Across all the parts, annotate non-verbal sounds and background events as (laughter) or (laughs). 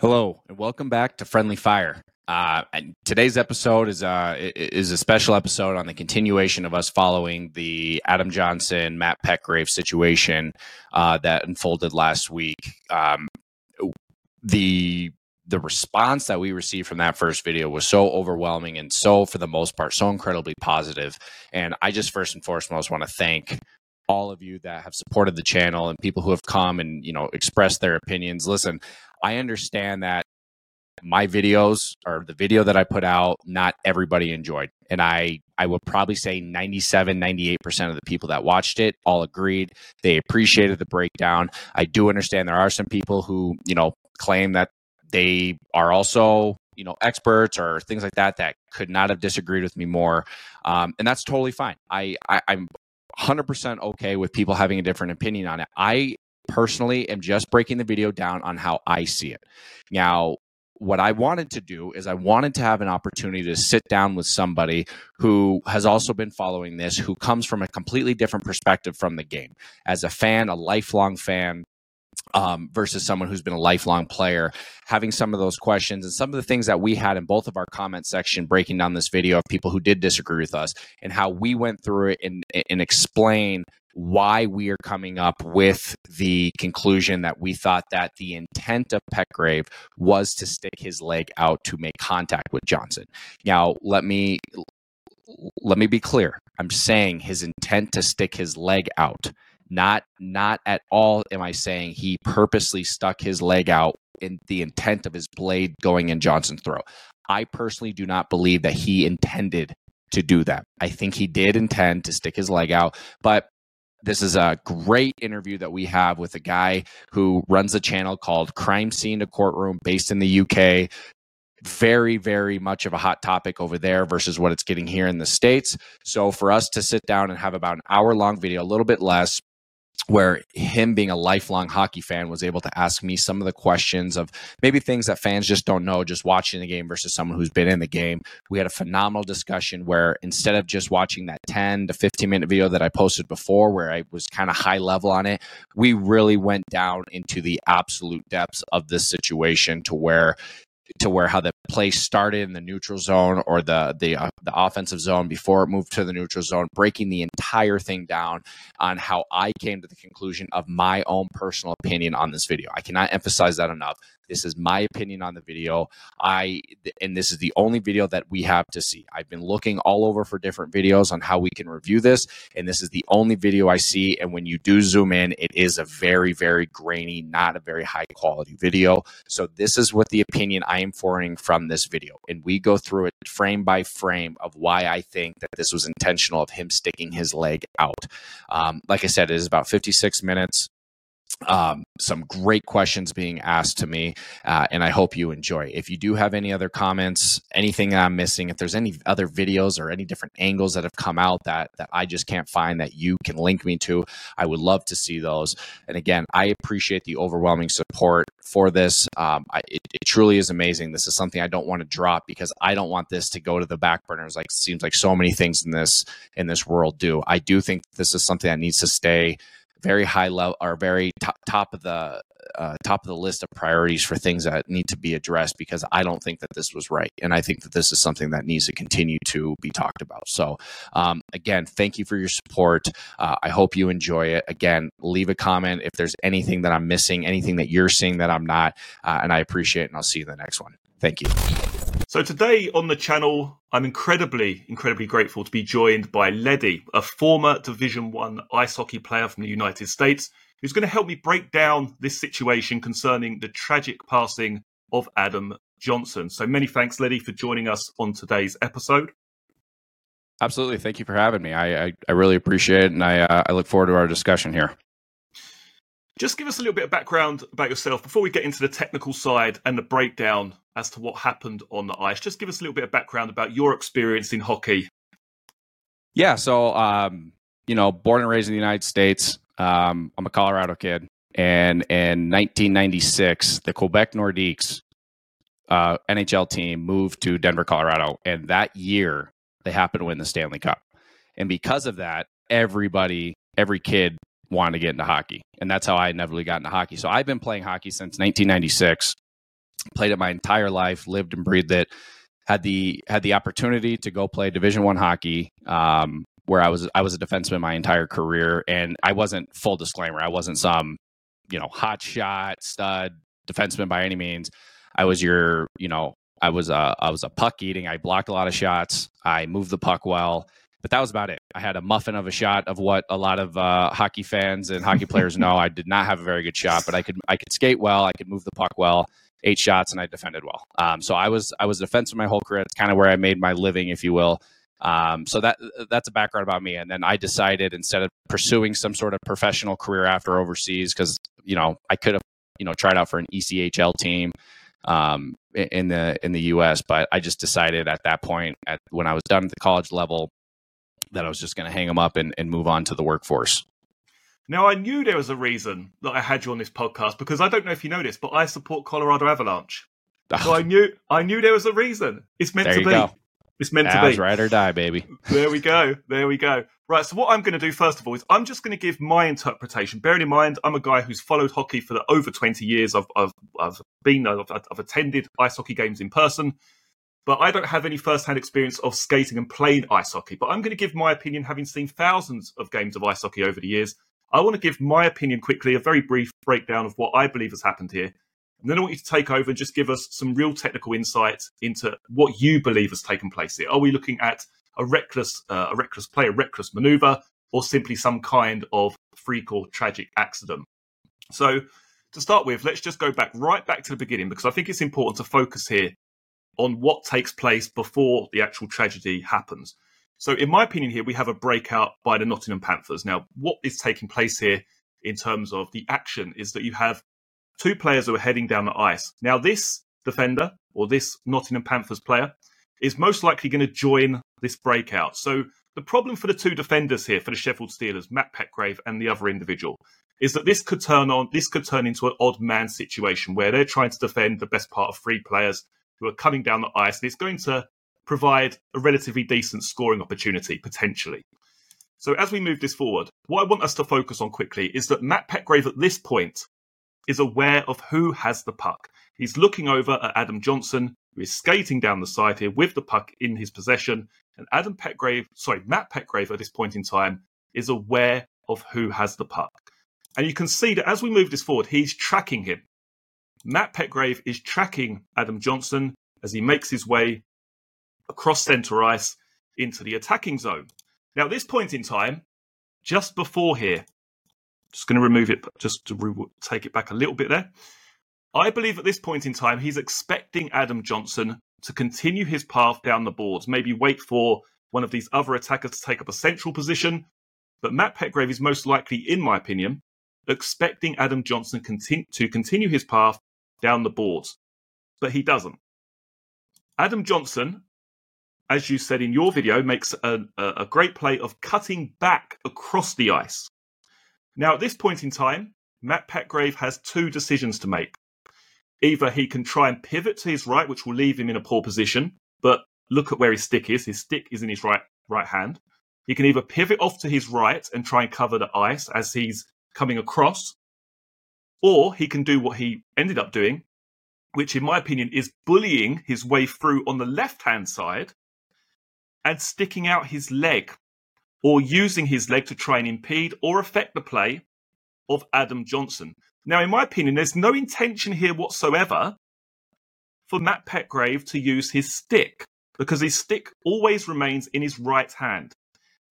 Hello, and welcome back to Friendly Fire. Uh, and today's episode is uh, is a special episode on the continuation of us following the Adam Johnson Matt Petgrave situation uh, that unfolded last week. Um, the the response that we received from that first video was so overwhelming and so for the most part so incredibly positive and i just first and foremost want to thank all of you that have supported the channel and people who have come and you know expressed their opinions listen I understand that my videos or the video that I put out, not everybody enjoyed. And I, I would probably say 97, 98% of the people that watched it all agreed. They appreciated the breakdown. I do understand there are some people who, you know, claim that they are also, you know, experts or things like that that could not have disagreed with me more. Um, and that's totally fine. I, I I'm 100% okay with people having a different opinion on it. I personally am just breaking the video down on how I see it. Now, what I wanted to do is I wanted to have an opportunity to sit down with somebody who has also been following this, who comes from a completely different perspective from the game. As a fan, a lifelong fan, um, versus someone who's been a lifelong player, having some of those questions and some of the things that we had in both of our comment section, breaking down this video of people who did disagree with us and how we went through it and, and explain why we are coming up with the conclusion that we thought that the intent of Petgrave was to stick his leg out to make contact with Johnson. Now, let me let me be clear. I'm saying his intent to stick his leg out. Not not at all am I saying he purposely stuck his leg out in the intent of his blade going in Johnson's throat. I personally do not believe that he intended to do that. I think he did intend to stick his leg out, but this is a great interview that we have with a guy who runs a channel called Crime Scene 2 Courtroom based in the UK. Very, very much of a hot topic over there versus what it's getting here in the States. So, for us to sit down and have about an hour long video, a little bit less, where him being a lifelong hockey fan was able to ask me some of the questions of maybe things that fans just don't know just watching the game versus someone who's been in the game. We had a phenomenal discussion where instead of just watching that 10 to 15 minute video that I posted before where I was kind of high level on it, we really went down into the absolute depths of this situation to where to where how the play started in the neutral zone or the the uh, the offensive zone before it moved to the neutral zone, breaking the entire thing down on how I came to the conclusion of my own personal opinion on this video. I cannot emphasize that enough. This is my opinion on the video. I and this is the only video that we have to see. I've been looking all over for different videos on how we can review this, and this is the only video I see. And when you do zoom in, it is a very, very grainy, not a very high quality video. So this is what the opinion I am forming from this video, and we go through it frame by frame of why I think that this was intentional of him sticking his leg out. Um, like I said, it is about 56 minutes um, some great questions being asked to me, uh, and I hope you enjoy. If you do have any other comments, anything I'm missing, if there's any other videos or any different angles that have come out that that I just can't find that you can link me to, I would love to see those. And again, I appreciate the overwhelming support for this. Um, I, it, it, truly is amazing. This is something I don't want to drop because I don't want this to go to the back burners. Like seems like so many things in this in this world do. I do think this is something that needs to stay very high level or very top, top of the uh, top of the list of priorities for things that need to be addressed because I don't think that this was right. And I think that this is something that needs to continue to be talked about. So, um, again, thank you for your support. Uh, I hope you enjoy it. Again, leave a comment if there's anything that I'm missing, anything that you're seeing that I'm not. Uh, and I appreciate it. And I'll see you in the next one. Thank you. So today on the channel, I'm incredibly, incredibly grateful to be joined by Leddy, a former Division One ice hockey player from the United States, who's going to help me break down this situation concerning the tragic passing of Adam Johnson. So many thanks, Leddy, for joining us on today's episode. Absolutely. Thank you for having me. I, I, I really appreciate it, and I, uh, I look forward to our discussion here. Just give us a little bit of background about yourself before we get into the technical side and the breakdown as to what happened on the ice. Just give us a little bit of background about your experience in hockey. Yeah, so um, you know, born and raised in the United States. Um, I'm a Colorado kid, and in 1996, the Quebec Nordiques uh, NHL team moved to Denver, Colorado, and that year they happened to win the Stanley Cup. And because of that, everybody, every kid wanted to get into hockey. And that's how I inevitably got into hockey. So I've been playing hockey since 1996. Played it my entire life, lived and breathed it. Had the had the opportunity to go play Division One hockey, um, where I was I was a defenseman my entire career, and I wasn't full disclaimer. I wasn't some you know hot shot stud defenseman by any means. I was your you know I was a I was a puck eating. I blocked a lot of shots. I moved the puck well but that was about it. I had a muffin of a shot of what a lot of uh, hockey fans and hockey players (laughs) know. I did not have a very good shot, but I could I could skate well. I could move the puck well. Eight shots and I defended well. Um, so I was I was a defenseman my whole career. It's kind of where I made my living, if you will. Um, so that that's a background about me. And then I decided instead of pursuing some sort of professional career after overseas, because you know I could have you know tried out for an ECHL team um, in the in the U.S., but I just decided at that point, at when I was done at the college level, that I was just going to hang them up and, and move on to the workforce. Now, I knew there was a reason that I had you on this podcast because I don't know if you know this, but I support Colorado Avalanche. Oh. So I knew I knew there was a reason. It's meant there to be. Go. It's meant Avs, to be. Ride or die, baby. There we go. There we go. Right. So what I'm going to do first of all is I'm just going to give my interpretation. Bearing in mind, I'm a guy who's followed hockey for the over 20 years. I've I've, I've been I've, I've attended ice hockey games in person but I don't have any first-hand experience of skating and playing ice hockey. But I'm going to give my opinion, having seen thousands of games of ice hockey over the years. I want to give my opinion quickly, a very brief breakdown of what I believe has happened here. And then I want you to take over and just give us some real technical insight into what you believe has taken place here. Are we looking at a reckless, uh, a reckless play, a reckless maneuver, or simply some kind of freak or tragic accident? So, to start with, let's just go back right back to the beginning because I think it's important to focus here on what takes place before the actual tragedy happens. So, in my opinion, here we have a breakout by the Nottingham Panthers. Now, what is taking place here in terms of the action is that you have two players who are heading down the ice. Now, this defender or this Nottingham Panthers player is most likely going to join this breakout. So, the problem for the two defenders here for the Sheffield Steelers, Matt Petgrave and the other individual, is that this could turn on this could turn into an odd man situation where they're trying to defend the best part of three players who are coming down the ice, and it's going to provide a relatively decent scoring opportunity potentially. So as we move this forward, what I want us to focus on quickly is that Matt Petgrave at this point is aware of who has the puck. He's looking over at Adam Johnson, who is skating down the side here with the puck in his possession. And Adam Petgrave, sorry, Matt Petgrave at this point in time is aware of who has the puck. And you can see that as we move this forward, he's tracking him. Matt Petgrave is tracking Adam Johnson as he makes his way across centre ice into the attacking zone. Now, at this point in time, just before here, just going to remove it, just to re- take it back a little bit there. I believe at this point in time, he's expecting Adam Johnson to continue his path down the boards, maybe wait for one of these other attackers to take up a central position. But Matt Petgrave is most likely, in my opinion, expecting Adam Johnson to continue his path down the boards, but he doesn't. Adam Johnson, as you said in your video, makes a, a, great play of cutting back across the ice. Now, at this point in time, Matt Petgrave has two decisions to make. Either he can try and pivot to his right, which will leave him in a poor position, but look at where his stick is. His stick is in his right right hand. He can either pivot off to his right and try and cover the ice as he's coming across, or he can do what he ended up doing, which, in my opinion, is bullying his way through on the left hand side and sticking out his leg or using his leg to try and impede or affect the play of Adam Johnson. Now, in my opinion, there's no intention here whatsoever for Matt Petgrave to use his stick because his stick always remains in his right hand.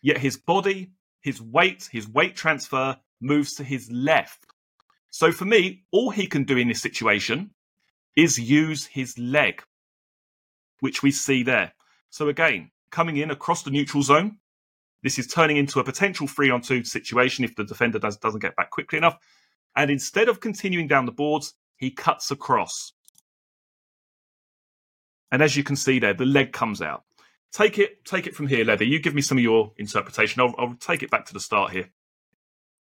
Yet his body, his weight, his weight transfer moves to his left. So for me, all he can do in this situation is use his leg, which we see there. So again, coming in across the neutral zone, this is turning into a potential three on two situation if the defender does, doesn't get back quickly enough. And instead of continuing down the boards, he cuts across. And as you can see there, the leg comes out. Take it, take it from here, Leddy. You give me some of your interpretation. I'll, I'll take it back to the start here.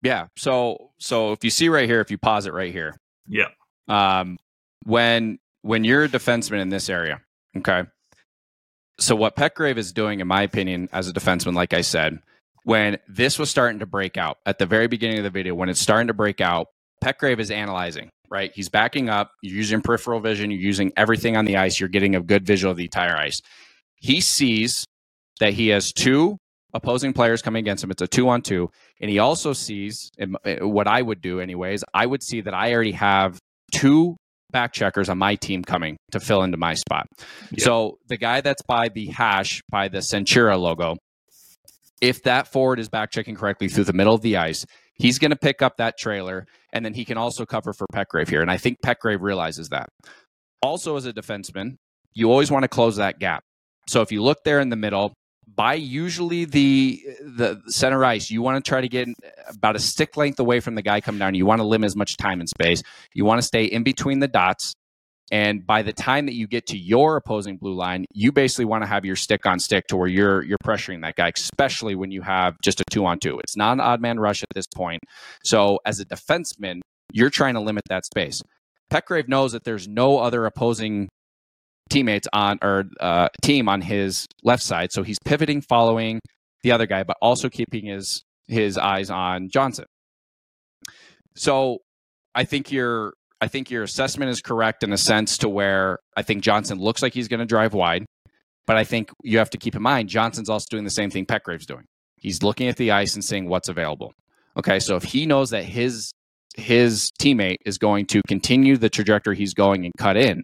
Yeah. So so if you see right here, if you pause it right here. Yeah. Um when when you're a defenseman in this area, okay. So what Petgrave is doing, in my opinion, as a defenseman, like I said, when this was starting to break out at the very beginning of the video, when it's starting to break out, Petgrave is analyzing. right? He's backing up. You're using peripheral vision. You're using everything on the ice. You're getting a good visual of the entire ice. He sees that he has two opposing players coming against him. It's a two on two. And he also sees what I would do, anyways. I would see that I already have two back checkers on my team coming to fill into my spot. So the guy that's by the hash, by the Centura logo, if that forward is back checking correctly through the middle of the ice, he's going to pick up that trailer and then he can also cover for Petgrave here. And I think Petgrave realizes that. Also, as a defenseman, you always want to close that gap. So if you look there in the middle, by usually the the center ice, you want to try to get about a stick length away from the guy coming down. You want to limit as much time and space. You want to stay in between the dots. And by the time that you get to your opposing blue line, you basically want to have your stick on stick to where you're you're pressuring that guy, especially when you have just a two on two. It's not an odd man rush at this point. So as a defenseman, you're trying to limit that space. Petgrave knows that there's no other opposing teammates on or uh, team on his left side, so he's pivoting, following the other guy, but also keeping his his eyes on Johnson. So I think your I think your assessment is correct in a sense to where I think Johnson looks like he's going to drive wide, but I think you have to keep in mind Johnson's also doing the same thing Petgrave's doing. He's looking at the ice and seeing what's available. Okay, so if he knows that his his teammate is going to continue the trajectory he's going and cut in,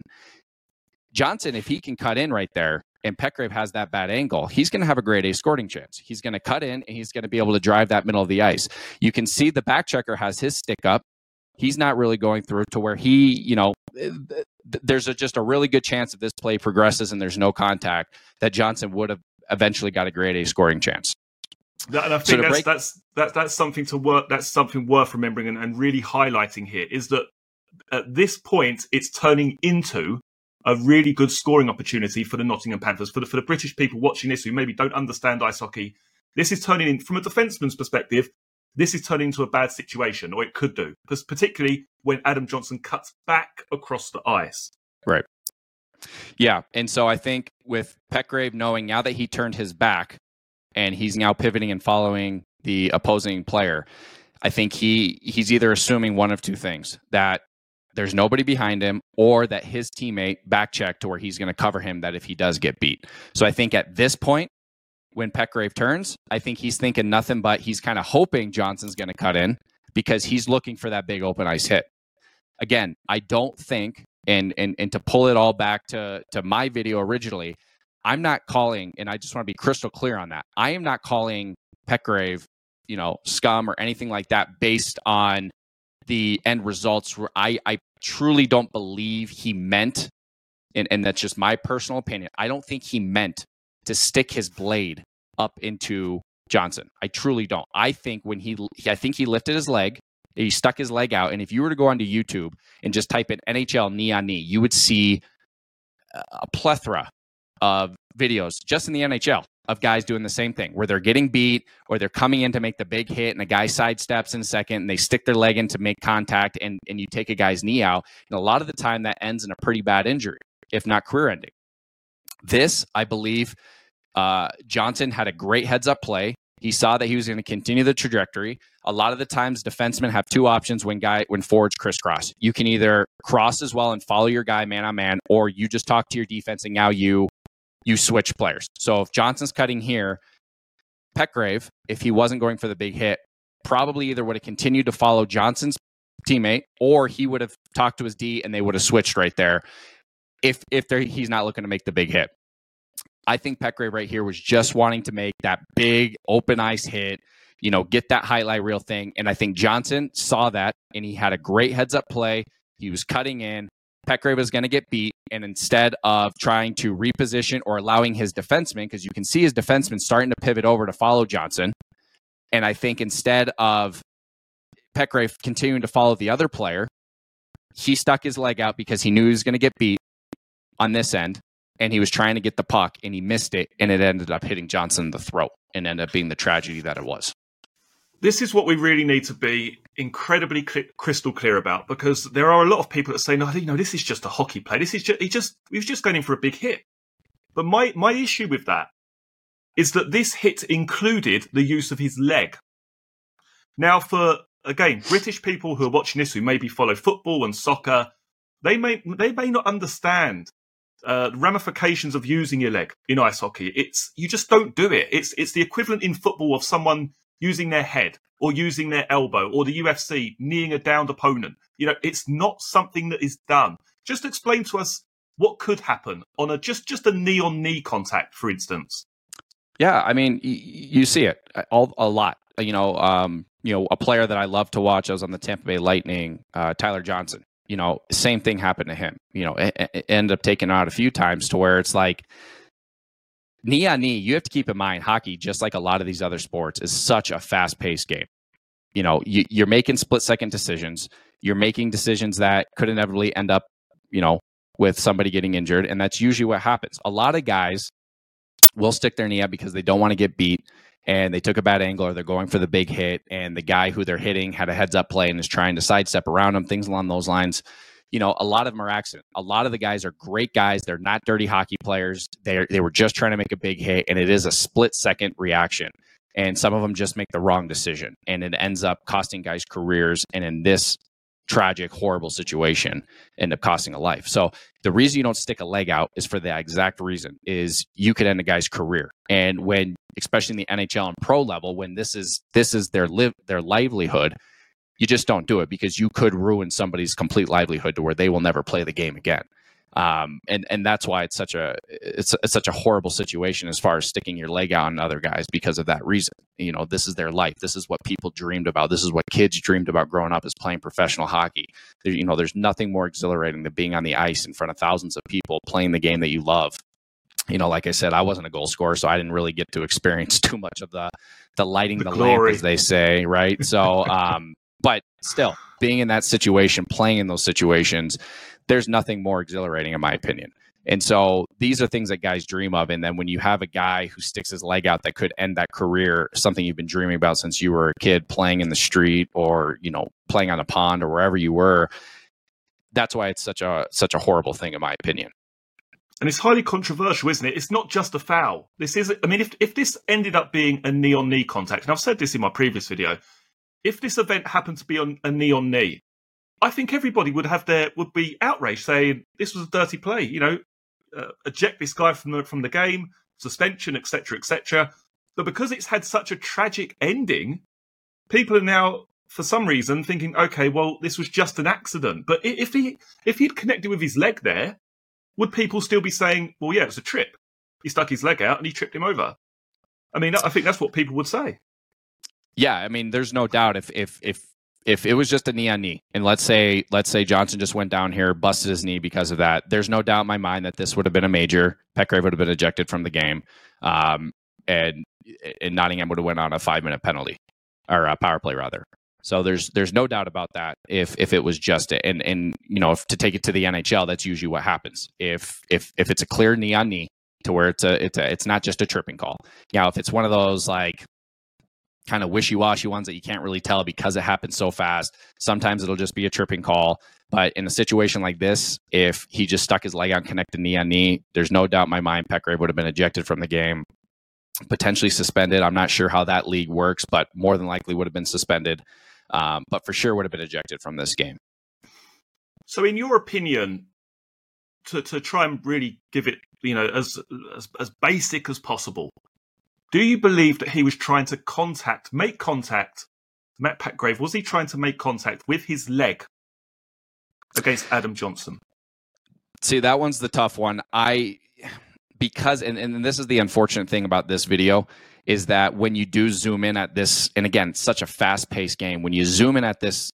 Johnson, if he can cut in right there and Petgrave has that bad angle, he's going to have a great A scoring chance. He's going to cut in and he's going to be able to drive that middle of the ice. You can see the back checker has his stick up. He's not really going through to where he, you know, eh, there's a, just a really good chance if this play progresses and there's no contact that Johnson would have eventually got a great A scoring chance. That, and I think so that's, break- that's, that's that's something to work. That's something worth remembering and, and really highlighting here is that at this point it's turning into a really good scoring opportunity for the Nottingham Panthers. For the, for the British people watching this who maybe don't understand ice hockey, this is turning in, from a defenseman's perspective, this is turning into a bad situation, or it could do, because particularly when Adam Johnson cuts back across the ice. Right. Yeah. And so I think with Petgrave knowing now that he turned his back and he's now pivoting and following the opposing player, I think he he's either assuming one of two things that there's nobody behind him or that his teammate back check to where he's going to cover him that if he does get beat. So I think at this point, when Petgrave turns, I think he's thinking nothing but he's kind of hoping Johnson's going to cut in because he's looking for that big open ice hit. Again, I don't think, and and and to pull it all back to to my video originally, I'm not calling, and I just want to be crystal clear on that. I am not calling Petgrave, you know, scum or anything like that based on the end results were I, I truly don't believe he meant, and, and that's just my personal opinion. I don't think he meant to stick his blade up into Johnson. I truly don't. I think when he, I think he lifted his leg, he stuck his leg out, and if you were to go onto YouTube and just type in NHL knee on knee, you would see a plethora of videos just in the NHL of guys doing the same thing where they're getting beat or they're coming in to make the big hit and a guy sidesteps in second and they stick their leg in to make contact and, and you take a guy's knee out. And a lot of the time that ends in a pretty bad injury, if not career ending. This, I believe, uh, Johnson had a great heads up play. He saw that he was going to continue the trajectory. A lot of the times, defensemen have two options when guy when forwards crisscross. You can either cross as well and follow your guy man on man, or you just talk to your defense and now you you switch players. So if Johnson's cutting here, Petgrave, if he wasn't going for the big hit, probably either would have continued to follow Johnson's teammate or he would have talked to his D and they would have switched right there if if he's not looking to make the big hit. I think Petgrave right here was just wanting to make that big open ice hit, you know, get that highlight reel thing. And I think Johnson saw that and he had a great heads up play. He was cutting in. Petgrave was going to get beat. And instead of trying to reposition or allowing his defenseman, because you can see his defenseman starting to pivot over to follow Johnson. And I think instead of Petgrave continuing to follow the other player, he stuck his leg out because he knew he was going to get beat on this end. And he was trying to get the puck and he missed it. And it ended up hitting Johnson in the throat and ended up being the tragedy that it was. This is what we really need to be incredibly cl- crystal clear about because there are a lot of people that say, no, you know, this is just a hockey play. This is just, he just, he was just going in for a big hit. But my, my issue with that is that this hit included the use of his leg. Now, for again, British people who are watching this who maybe follow football and soccer, they may they may not understand uh, ramifications of using your leg in ice hockey. It's you just don't do it. It's it's the equivalent in football of someone using their head or using their elbow or the UFC kneeing a downed opponent. You know, it's not something that is done. Just explain to us what could happen on a just just a knee on knee contact, for instance. Yeah, I mean, you see it uh, all a lot. You know, um, you know, a player that I love to watch. I was on the Tampa Bay Lightning, uh, Tyler Johnson you know, same thing happened to him. You know, it ended up taking out a few times to where it's like knee on knee. You have to keep in mind, hockey, just like a lot of these other sports, is such a fast paced game. You know, you, you're making split second decisions. You're making decisions that could inevitably end up, you know, with somebody getting injured, and that's usually what happens. A lot of guys will stick their knee up because they don't want to get beat and they took a bad angle or they're going for the big hit and the guy who they're hitting had a heads up play and is trying to sidestep around them, things along those lines. You know, a lot of them are accident. A lot of the guys are great guys. They're not dirty hockey players. They they were just trying to make a big hit, and it is a split second reaction. And some of them just make the wrong decision, and it ends up costing guys careers. And in this tragic, horrible situation end up costing a life. So the reason you don't stick a leg out is for the exact reason is you could end a guy's career. And when especially in the NHL and pro level, when this is this is their live their livelihood, you just don't do it because you could ruin somebody's complete livelihood to where they will never play the game again. Um, and and that's why it's such a it's, it's such a horrible situation as far as sticking your leg out on other guys because of that reason. You know, this is their life. This is what people dreamed about. This is what kids dreamed about growing up is playing professional hockey. There, you know, there's nothing more exhilarating than being on the ice in front of thousands of people playing the game that you love. You know, like I said, I wasn't a goal scorer, so I didn't really get to experience (laughs) too much of the the lighting the, the lamp, as they say, right? So, um, but still, being in that situation, playing in those situations, there's nothing more exhilarating in my opinion. And so these are things that guys dream of. And then when you have a guy who sticks his leg out that could end that career, something you've been dreaming about since you were a kid playing in the street or, you know, playing on a pond or wherever you were, that's why it's such a such a horrible thing in my opinion. And it's highly controversial, isn't it? It's not just a foul. This is I mean, if if this ended up being a knee on knee contact, and I've said this in my previous video, if this event happened to be on a knee on knee, I think everybody would have their would be outraged, saying this was a dirty play. You know, uh, eject this guy from the from the game, suspension, etc., etc. But because it's had such a tragic ending, people are now, for some reason, thinking, okay, well, this was just an accident. But if he if he'd connected with his leg there, would people still be saying, well, yeah, it was a trip? He stuck his leg out and he tripped him over. I mean, I think that's what people would say. Yeah, I mean, there's no doubt if if if if it was just a knee on knee, and let's say let's say Johnson just went down here, busted his knee because of that, there's no doubt in my mind that this would have been a major. Petgrave would have been ejected from the game, um, and and Nottingham would have went on a five minute penalty or a power play rather. So there's there's no doubt about that. If if it was just a, and and you know if, to take it to the NHL, that's usually what happens. If if if it's a clear knee on knee to where it's a it's a it's not just a tripping call. Now if it's one of those like kind of wishy-washy ones that you can't really tell because it happens so fast. Sometimes it'll just be a tripping call. But in a situation like this, if he just stuck his leg on connected knee on knee, there's no doubt in my mind Petgrave would have been ejected from the game, potentially suspended. I'm not sure how that league works, but more than likely would have been suspended. Um, but for sure would have been ejected from this game. So, in your opinion, to to try and really give it, you know, as as, as basic as possible, do you believe that he was trying to contact, make contact, Matt Petgrave? Was he trying to make contact with his leg against Adam Johnson? See, that one's the tough one. I because and, and this is the unfortunate thing about this video is that when you do zoom in at this, and again, such a fast paced game, when you zoom in at this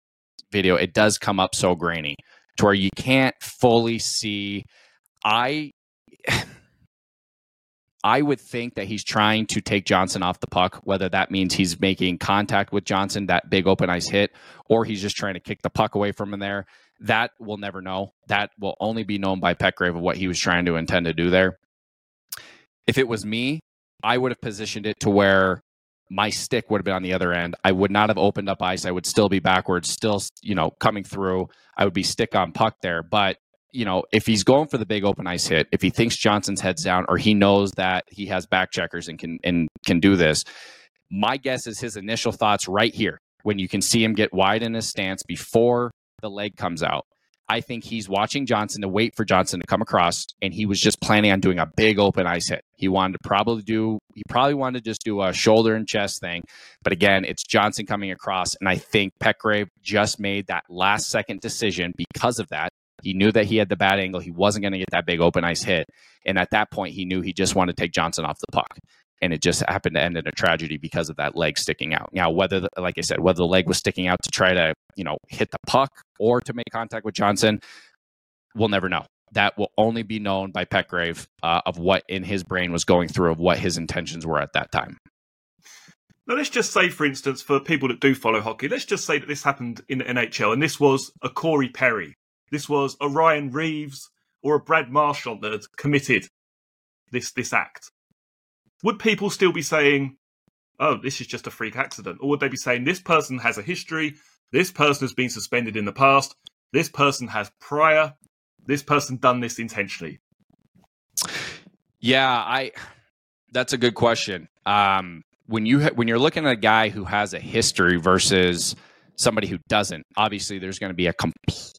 video, it does come up so grainy to where you can't fully see. I I would think that he's trying to take Johnson off the puck, whether that means he's making contact with Johnson, that big open ice hit, or he's just trying to kick the puck away from him there. That we'll never know. That will only be known by Petgrave of what he was trying to intend to do there. If it was me, I would have positioned it to where my stick would have been on the other end. I would not have opened up ice. I would still be backwards, still, you know, coming through. I would be stick on puck there. But you know, if he's going for the big open ice hit, if he thinks Johnson's heads down, or he knows that he has back checkers and can and can do this, my guess is his initial thoughts right here when you can see him get wide in his stance before the leg comes out. I think he's watching Johnson to wait for Johnson to come across, and he was just planning on doing a big open ice hit. He wanted to probably do, he probably wanted to just do a shoulder and chest thing. But again, it's Johnson coming across, and I think Petgrave just made that last second decision because of that. He knew that he had the bad angle. He wasn't going to get that big open ice hit. And at that point, he knew he just wanted to take Johnson off the puck and it just happened to end in a tragedy because of that leg sticking out. Now, whether, the, like I said, whether the leg was sticking out to try to, you know, hit the puck or to make contact with Johnson, we'll never know. That will only be known by Petgrave uh, of what in his brain was going through, of what his intentions were at that time. Now, let's just say, for instance, for people that do follow hockey, let's just say that this happened in the NHL and this was a Corey Perry, this was a Ryan Reaves or a Brad Marchand that had committed this this act would people still be saying, oh, this is just a freak accident? Or would they be saying, this person has a history, this person has been suspended in the past, this person has prior, this person done this intentionally? Yeah, I. That's a good question. Um, when you ha- when you're looking at a guy who has a history versus somebody who doesn't, obviously there's going to be a compl-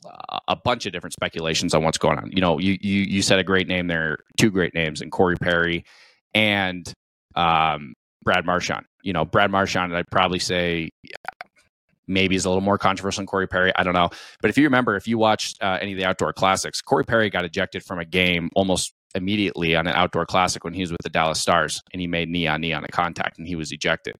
a bunch of different speculations on what's going on. You know, you you you said a great name there, two great names, and Corey Perry and um, Brad Marchand. You know, Brad Marchand, I'd probably say maybe is a little more controversial than Corey Perry. I don't know. But if you remember, if you watched uh, any of the outdoor classics, Corey Perry got ejected from a game almost immediately on an outdoor classic when he was with the Dallas Stars and he made knee on knee on a contact and he was ejected.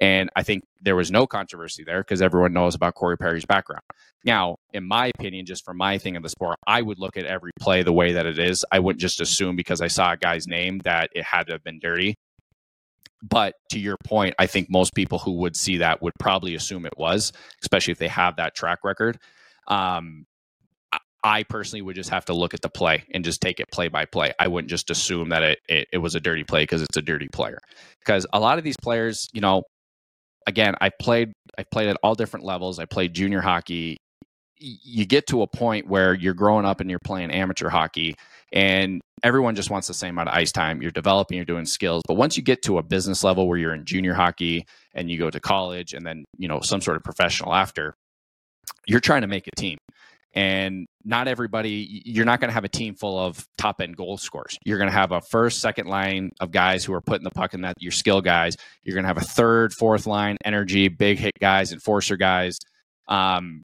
And I think there was no controversy there because everyone knows about Corey Perry's background. Now, in my opinion, just for my thing in the sport, I would look at every play the way that it is. I wouldn't just assume because I saw a guy's name that it had to have been dirty. But to your point, I think most people who would see that would probably assume it was, especially if they have that track record. Um, I personally would just have to look at the play and just take it play by play. I wouldn't just assume that it, it, it was a dirty play because it's a dirty player. Because a lot of these players, you know, again, I played I played at all different levels. I played junior hockey, you get to a point where you're growing up and you're playing amateur hockey and everyone just wants the same amount of ice time you're developing you're doing skills but once you get to a business level where you're in junior hockey and you go to college and then you know some sort of professional after you're trying to make a team and not everybody you're not going to have a team full of top end goal scorers you're going to have a first second line of guys who are putting the puck in that your skill guys you're going to have a third fourth line energy big hit guys enforcer guys um,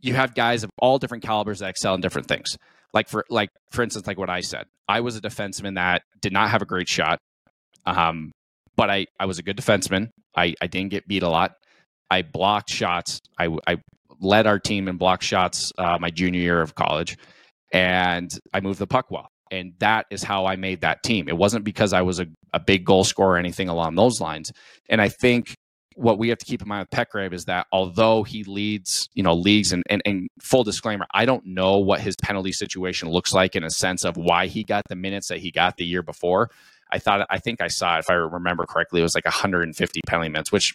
you have guys of all different calibers that excel in different things. Like for like for instance, like what I said, I was a defenseman that did not have a great shot, um, but I I was a good defenseman. I I didn't get beat a lot. I blocked shots. I I led our team in block shots uh, my junior year of college, and I moved the puck well. And that is how I made that team. It wasn't because I was a, a big goal scorer or anything along those lines. And I think what we have to keep in mind with Petgrave is that although he leads, you know, leagues and, and, and full disclaimer, I don't know what his penalty situation looks like in a sense of why he got the minutes that he got the year before. I thought, I think I saw if I remember correctly, it was like 150 penalty minutes, which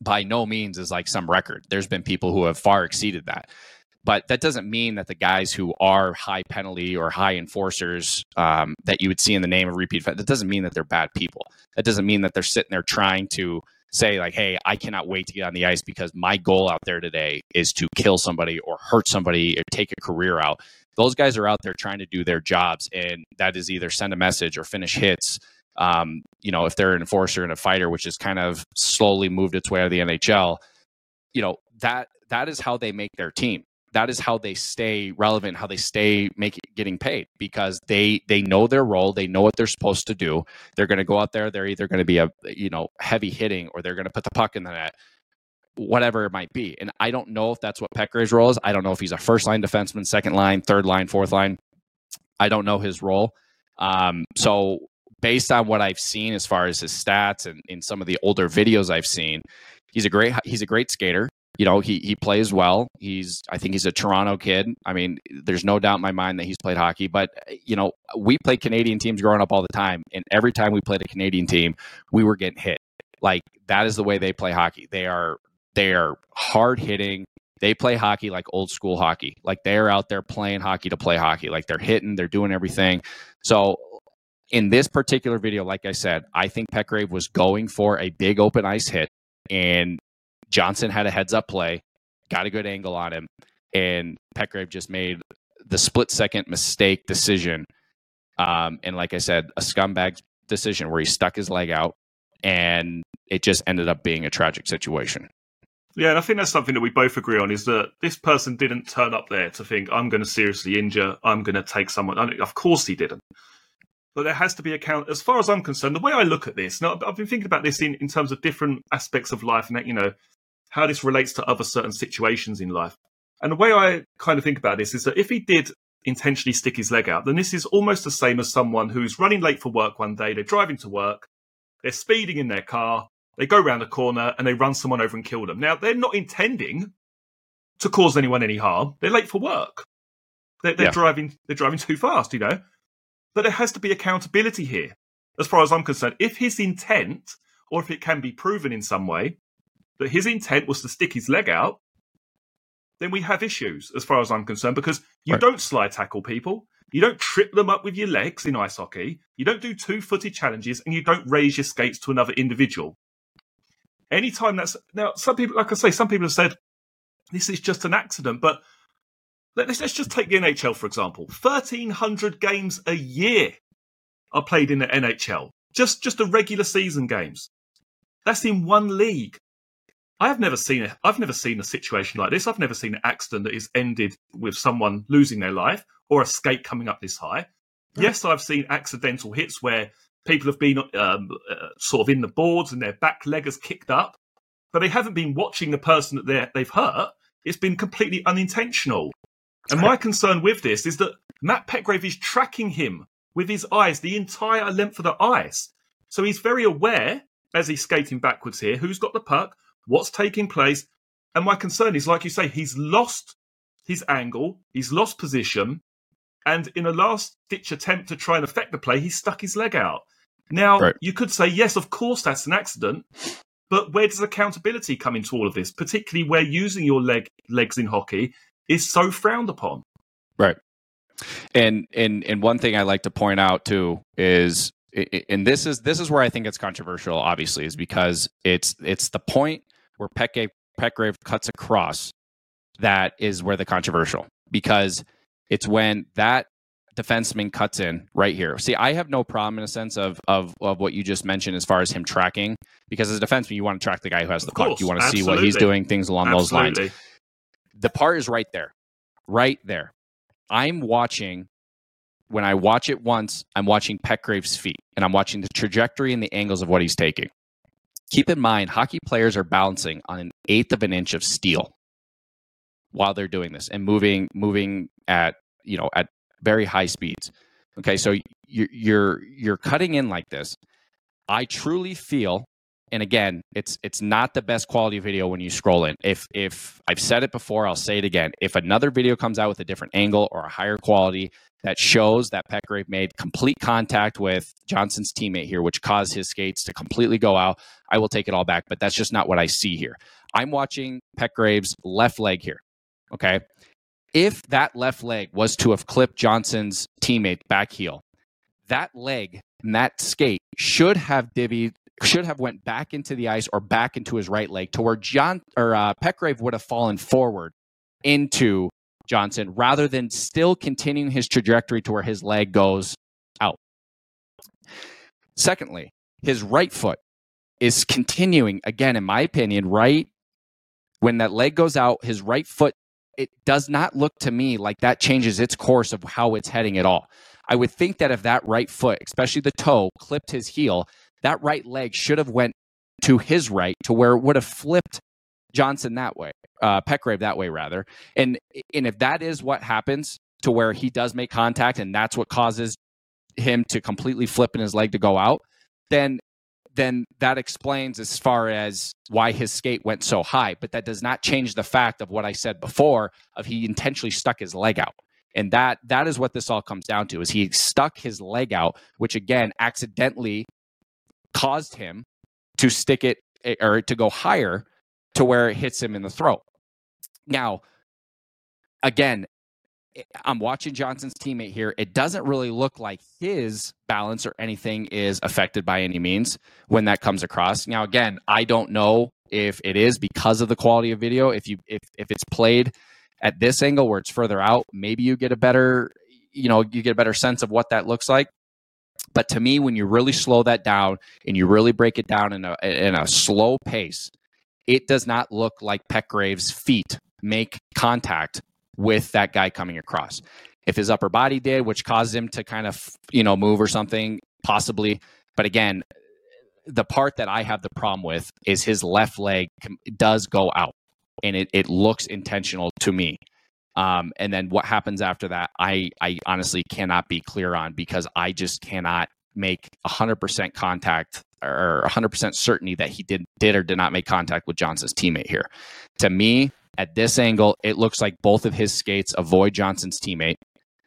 by no means is like some record. There's been people who have far exceeded that. But that doesn't mean that the guys who are high penalty or high enforcers um, that you would see in the name of repeat, that doesn't mean that they're bad people. That doesn't mean that they're sitting there trying to say like, "Hey, I cannot wait to get on the ice because my goal out there today is to kill somebody or hurt somebody or take a career out." Those guys are out there trying to do their jobs, and that is either send a message or finish hits. Um, you know, if they're an enforcer and a fighter, which has kind of slowly moved its way out of the NHL, you know that that is how they make their team that is how they stay relevant, how they stay making getting paid because they they know their role, they know what they're supposed to do. They're going to go out there, they're either going to be a you know heavy hitting or they're going to put the puck in the net, whatever it might be. And I don't know if that's what Petgrave's role is. I don't know if he's a first line defenseman, second line, third line, fourth line. I don't know his role. Um, so based on what I've seen as far as his stats and in some of the older videos I've seen, he's a great he's a great skater you know, he he plays well. He's I think he's a Toronto kid. I mean, there's no doubt in my mind that he's played hockey. But you know, we played Canadian teams growing up all the time, and every time we played a Canadian team, we were getting hit. Like that is the way they play hockey. They are they are hard hitting. They play hockey like old school hockey. Like they're out there playing hockey to play hockey. Like they're hitting, they're doing everything. So in this particular video, like I said, I think Petgrave was going for a big open ice hit and Johnson had a heads up play, got a good angle on him, and Petgrave just made the split second mistake decision. Um, and like I said, a scumbag decision where he stuck his leg out, and it just ended up being a tragic situation. Yeah, and I think that's something that we both agree on is that this person didn't turn up there to think, I'm going to seriously injure, I'm going to take someone. Of course he didn't. But there has to be a count. As far as I'm concerned, the way I look at this, now I've been thinking about this in, in terms of different aspects of life and, that, you know, how this relates to other certain situations in life. And the way I kind of think about this is that if he did intentionally stick his leg out, then this is almost the same as someone who's running late for work one day, they're driving to work, they're speeding in their car, they go around a corner and they run someone over and kill them. Now, they're not intending to cause anyone any harm. They're late for work. They're, they're yeah. driving. They're driving too fast, you know. But there has to be accountability here, as far as I'm concerned. If his intent, or if it can be proven in some way, that his intent was to stick his leg out, then we have issues, as far as I'm concerned, because you right. don't slide tackle people. You don't trip them up with your legs in ice hockey. You don't do two footed challenges and you don't raise your skates to another individual. Anytime that's now, some people, like I say, some people have said this is just an accident, but let's, let's just take the NHL for example. Thirteen hundred games a year are played in the NHL. Just just the regular season games. That's in one league. I have never seen a, I've never seen a situation like this. I've never seen an accident that is ended with someone losing their life or a skate coming up this high. Yes, I've seen accidental hits where people have been um, uh, sort of in the boards and their back leg has kicked up, but they haven't been watching the person that they've hurt. It's been completely unintentional. And my concern with this is that Matt Petgrave is tracking him with his eyes the entire length of the ice. So he's very aware as he's skating backwards here who's got the puck, what's taking place. And my concern is, like you say, he's lost his angle, he's lost position, and in a last ditch attempt to try and affect the play, he stuck his leg out. Now, right. you could say, yes, of course, that's an accident, but where does accountability come into all of this, particularly where using your leg legs in hockey is so frowned upon? Right. And and and one thing I like to point out too is and this is this is where I think it's controversial obviously is because it's it's the point where Petgrave, Petgrave cuts across that is where the controversial because it's when that defenseman cuts in right here. See, I have no problem in a sense of of of what you just mentioned as far as him tracking, because as a defenseman, you want to track the guy who has the puck. You want to see what he's doing, things along Absolutely. those lines. The part is right there, right there. I'm watching. When I watch it once, I'm watching Petgrave's feet, and I'm watching the trajectory and the angles of what he's taking. Keep in mind, hockey players are balancing on an eighth of an inch of steel while they're doing this and moving moving at you know at very high speeds. Okay, so you're you're you're cutting in like this. I truly feel, and again, it's it's not the best quality video when you scroll in. If if I've said it before, I'll say it again. If another video comes out with a different angle or a higher quality that shows that Petgrave made complete contact with Johnson's teammate here, which caused his skates to completely go out, I will take it all back. But that's just not what I see here. I'm watching Petgrave's left leg here. Okay if that left leg was to have clipped Johnson's teammate back heel, that leg and that skate should have divvied should have went back into the ice or back into his right leg to where John or uh, Petgrave would have fallen forward into Johnson rather than still continuing his trajectory to where his leg goes out. Secondly, his right foot is continuing again, in my opinion, right when that leg goes out, his right foot it does not look to me like that changes its course of how it's heading at all. I would think that if that right foot, especially the toe, clipped his heel, that right leg should have went to his right to where it would have flipped Johnson that way, uh, Petgrave that way rather. And and if that is what happens to where he does make contact and that's what causes him to completely flip in his leg to go out, then then that explains as far as why his skate went so high. But that does not change the fact of what I said before of he intentionally stuck his leg out. And that that is what this all comes down to is he stuck his leg out, which again accidentally caused him to stick it eh, or to go higher to where it hits him in the throat. Now, again, I'm watching Johnson's teammate here. It doesn't really look like his balance or anything is affected by any means when that comes across. Now, again, I don't know if it is because of the quality of video. If you if if it's played at this angle where it's further out, maybe you get a better you know you get a better sense of what that looks like. But to me, when you really slow that down and you really break it down in a in a slow pace, it does not look like Petgrave's feet make contact with that guy coming across. If his upper body did, which caused him to kind of you know move or something, possibly. But again, the part that I have the problem with is his left leg does go out, and it it looks intentional to me. Um, and then what happens after that, I I honestly cannot be clear on because I just cannot make 100% contact or 100% certainty that he did did or did not make contact with Johnson's teammate here. To me, at this angle, it looks like both of his skates avoid Johnson's teammate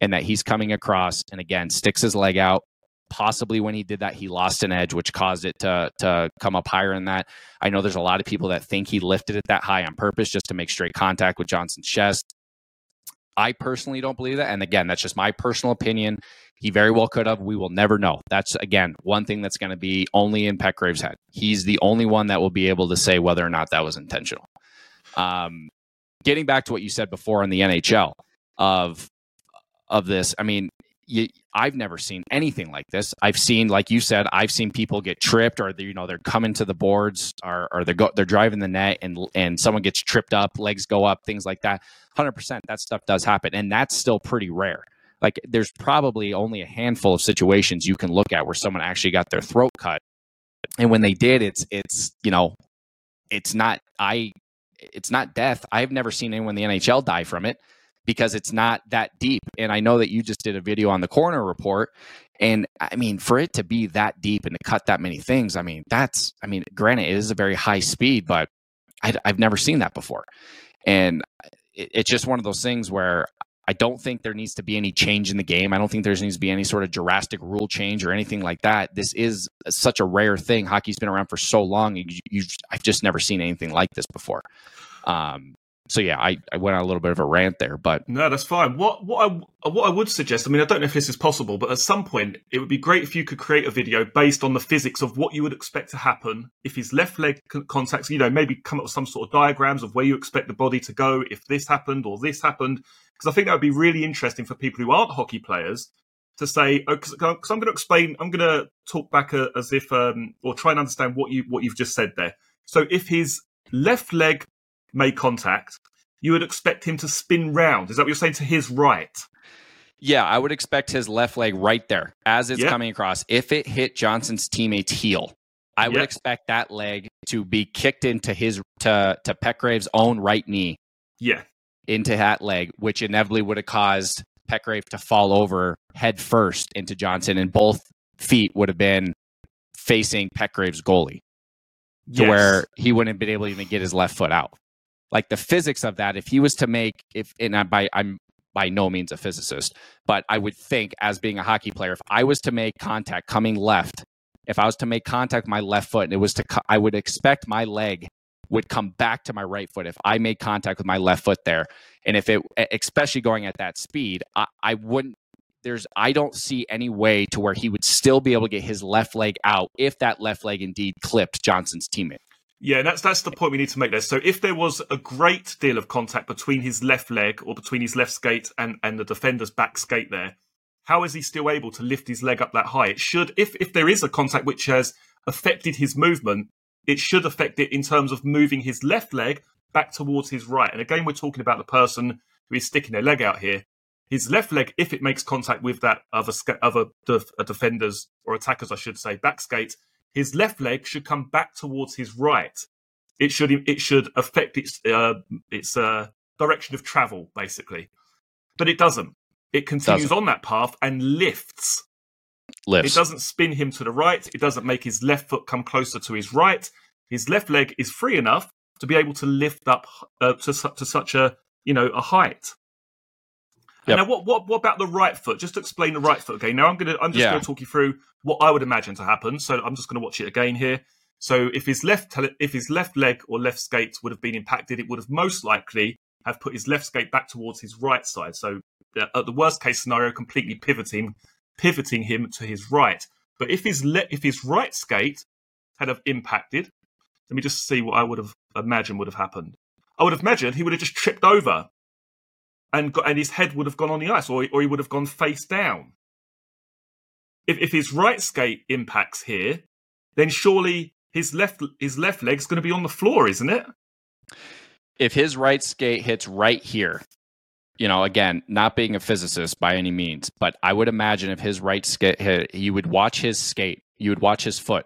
and that he's coming across and again sticks his leg out. Possibly when he did that, he lost an edge, which caused it to to come up higher than that. I know there's a lot of people that think he lifted it that high on purpose just to make straight contact with Johnson's chest. I personally don't believe that. And again, that's just my personal opinion. He very well could have. We will never know. That's, again, one thing that's going to be only in Petgrave's head. He's the only one that will be able to say whether or not that was intentional. Um, getting back to what you said before in the NHL of of this, I mean, you, I've never seen anything like this. I've seen, like you said, I've seen people get tripped, or you know they're coming to the boards, or, or they're go, they're driving the net, and and someone gets tripped up, legs go up, things like that. Hundred percent, that stuff does happen, and that's still pretty rare. Like there's probably only a handful of situations you can look at where someone actually got their throat cut, and when they did, it's it's you know, it's not I, it's not death. I've never seen anyone in the NHL die from it because it's not that deep. And I know that you just did a video on the coroner report. And I mean, for it to be that deep and to cut that many things, I mean, that's, I mean, granted, it is a very high speed, but I, have never seen that before. And it, it's just one of those things where I don't think there needs to be any change in the game. I don't think there needs to be any sort of drastic rule change or anything like that. This is such a rare thing. Hockey's been around for so long. You, I've just never seen anything like this before. Um, so yeah, I, I went on a little bit of a rant there, but no, that's fine. What what I what I would suggest, I mean, I don't know if this is possible, but at some point, it would be great if you could create a video based on the physics of what you would expect to happen if his left leg contacts. You know, maybe come up with some sort of diagrams of where you expect the body to go if this happened or this happened, because I think that would be really interesting for people who aren't hockey players to say. Because oh, I'm going to explain, I'm going to talk back uh, as if um, or try and understand what you what you've just said there. So if his left leg made contact, you would expect him to spin round. Is that what you're saying to his right? Yeah, I would expect his left leg right there as it's coming across. If it hit Johnson's teammate's heel, I would expect that leg to be kicked into his to to Petgrave's own right knee. Yeah. Into that leg, which inevitably would have caused Petgrave to fall over head first into Johnson, and both feet would have been facing Petgrave's goalie. To yes. where he wouldn't have been able to even get his left foot out like the physics of that if he was to make if and I'm by I'm by no means a physicist, but I would think as being a hockey player, if I was to make contact coming left, if I was to make contact with my left foot and it was to, I would expect my leg would come back to my right foot if I made contact with my left foot there. And if it, especially going at that speed, I, I wouldn't, there's, I don't see any way to where he would still be able to get his left leg out if that left leg indeed clipped Johnson's teammate. Yeah, and that's that's the point we need to make there. So if there was a great deal of contact between his left leg or between his left skate and, and the defender's back skate there, how is he still able to lift his leg up that high? It should if if there is a contact which has affected his movement, it should affect it in terms of moving his left leg back towards his right. And again, we're talking about the person who is sticking their leg out here. His left leg, if it makes contact with that other other def- uh, defenders or attackers, I should say, back skate, his left leg should come back towards his right. It should it should affect its uh, its uh, direction of travel basically, but it doesn't. It continues doesn't. on that path and lifts. Lifts. It doesn't spin him to the right. It doesn't make his left foot come closer to his right. His left leg is free enough to be able to lift up uh, to to such a you know a height. Yep. Now, what, what what about the right foot? Just explain the right foot again. Now, I'm gonna I'm just yeah. gonna talk you through what I would imagine to happen. So I'm just gonna watch it again here. So if his left if his left leg or left skate would have been impacted, it would have most likely have put his left skate back towards his right side. So uh, at the worst case scenario, completely pivoting pivoting him to his right. But if his le- if his right skate had have impacted, Let me just see what I would have imagined would have happened. I would have imagined he would have just tripped over and got, and his head would have gone on the ice, or, or he would have gone face down. If, if his right skate impacts here, then surely his left his left leg's going to be on the floor, isn't it? If his right skate hits right here, you know, again, not being a physicist by any means, but I would imagine if his right skate hit, you would watch his skate, you would watch his foot.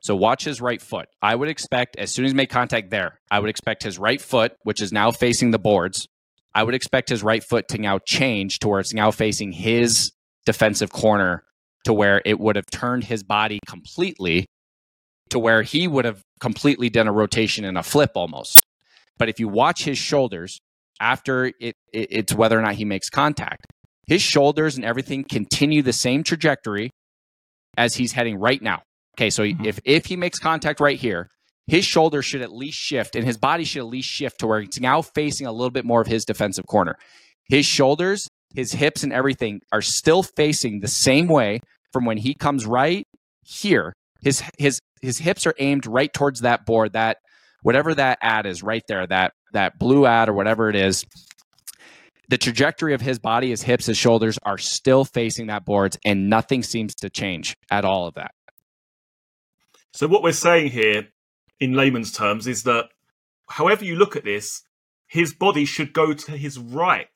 So watch his right foot. I would expect as soon as he made contact there, I would expect his right foot, which is now facing the boards, I would expect his right foot to now change to where it's now facing his defensive corner to where it would have turned his body completely to where he would have completely done a rotation and a flip almost. But if you watch his shoulders after it, it, it's whether or not he makes contact, his shoulders and everything continue the same trajectory as he's heading right now. Okay, so mm-hmm. if if he makes contact right here, his shoulder should at least shift and his body should at least shift to where it's now facing a little bit more of his defensive corner. His shoulders, his hips, and everything are still facing the same way from when he comes right here. His his his hips are aimed right towards that board, that whatever that ad is right there, that that blue ad or whatever it is. The trajectory of his body, his hips, his shoulders are still facing that boards, and nothing seems to change at all of that. So what we're saying here in layman's terms is that however you look at this, his body should go to his right.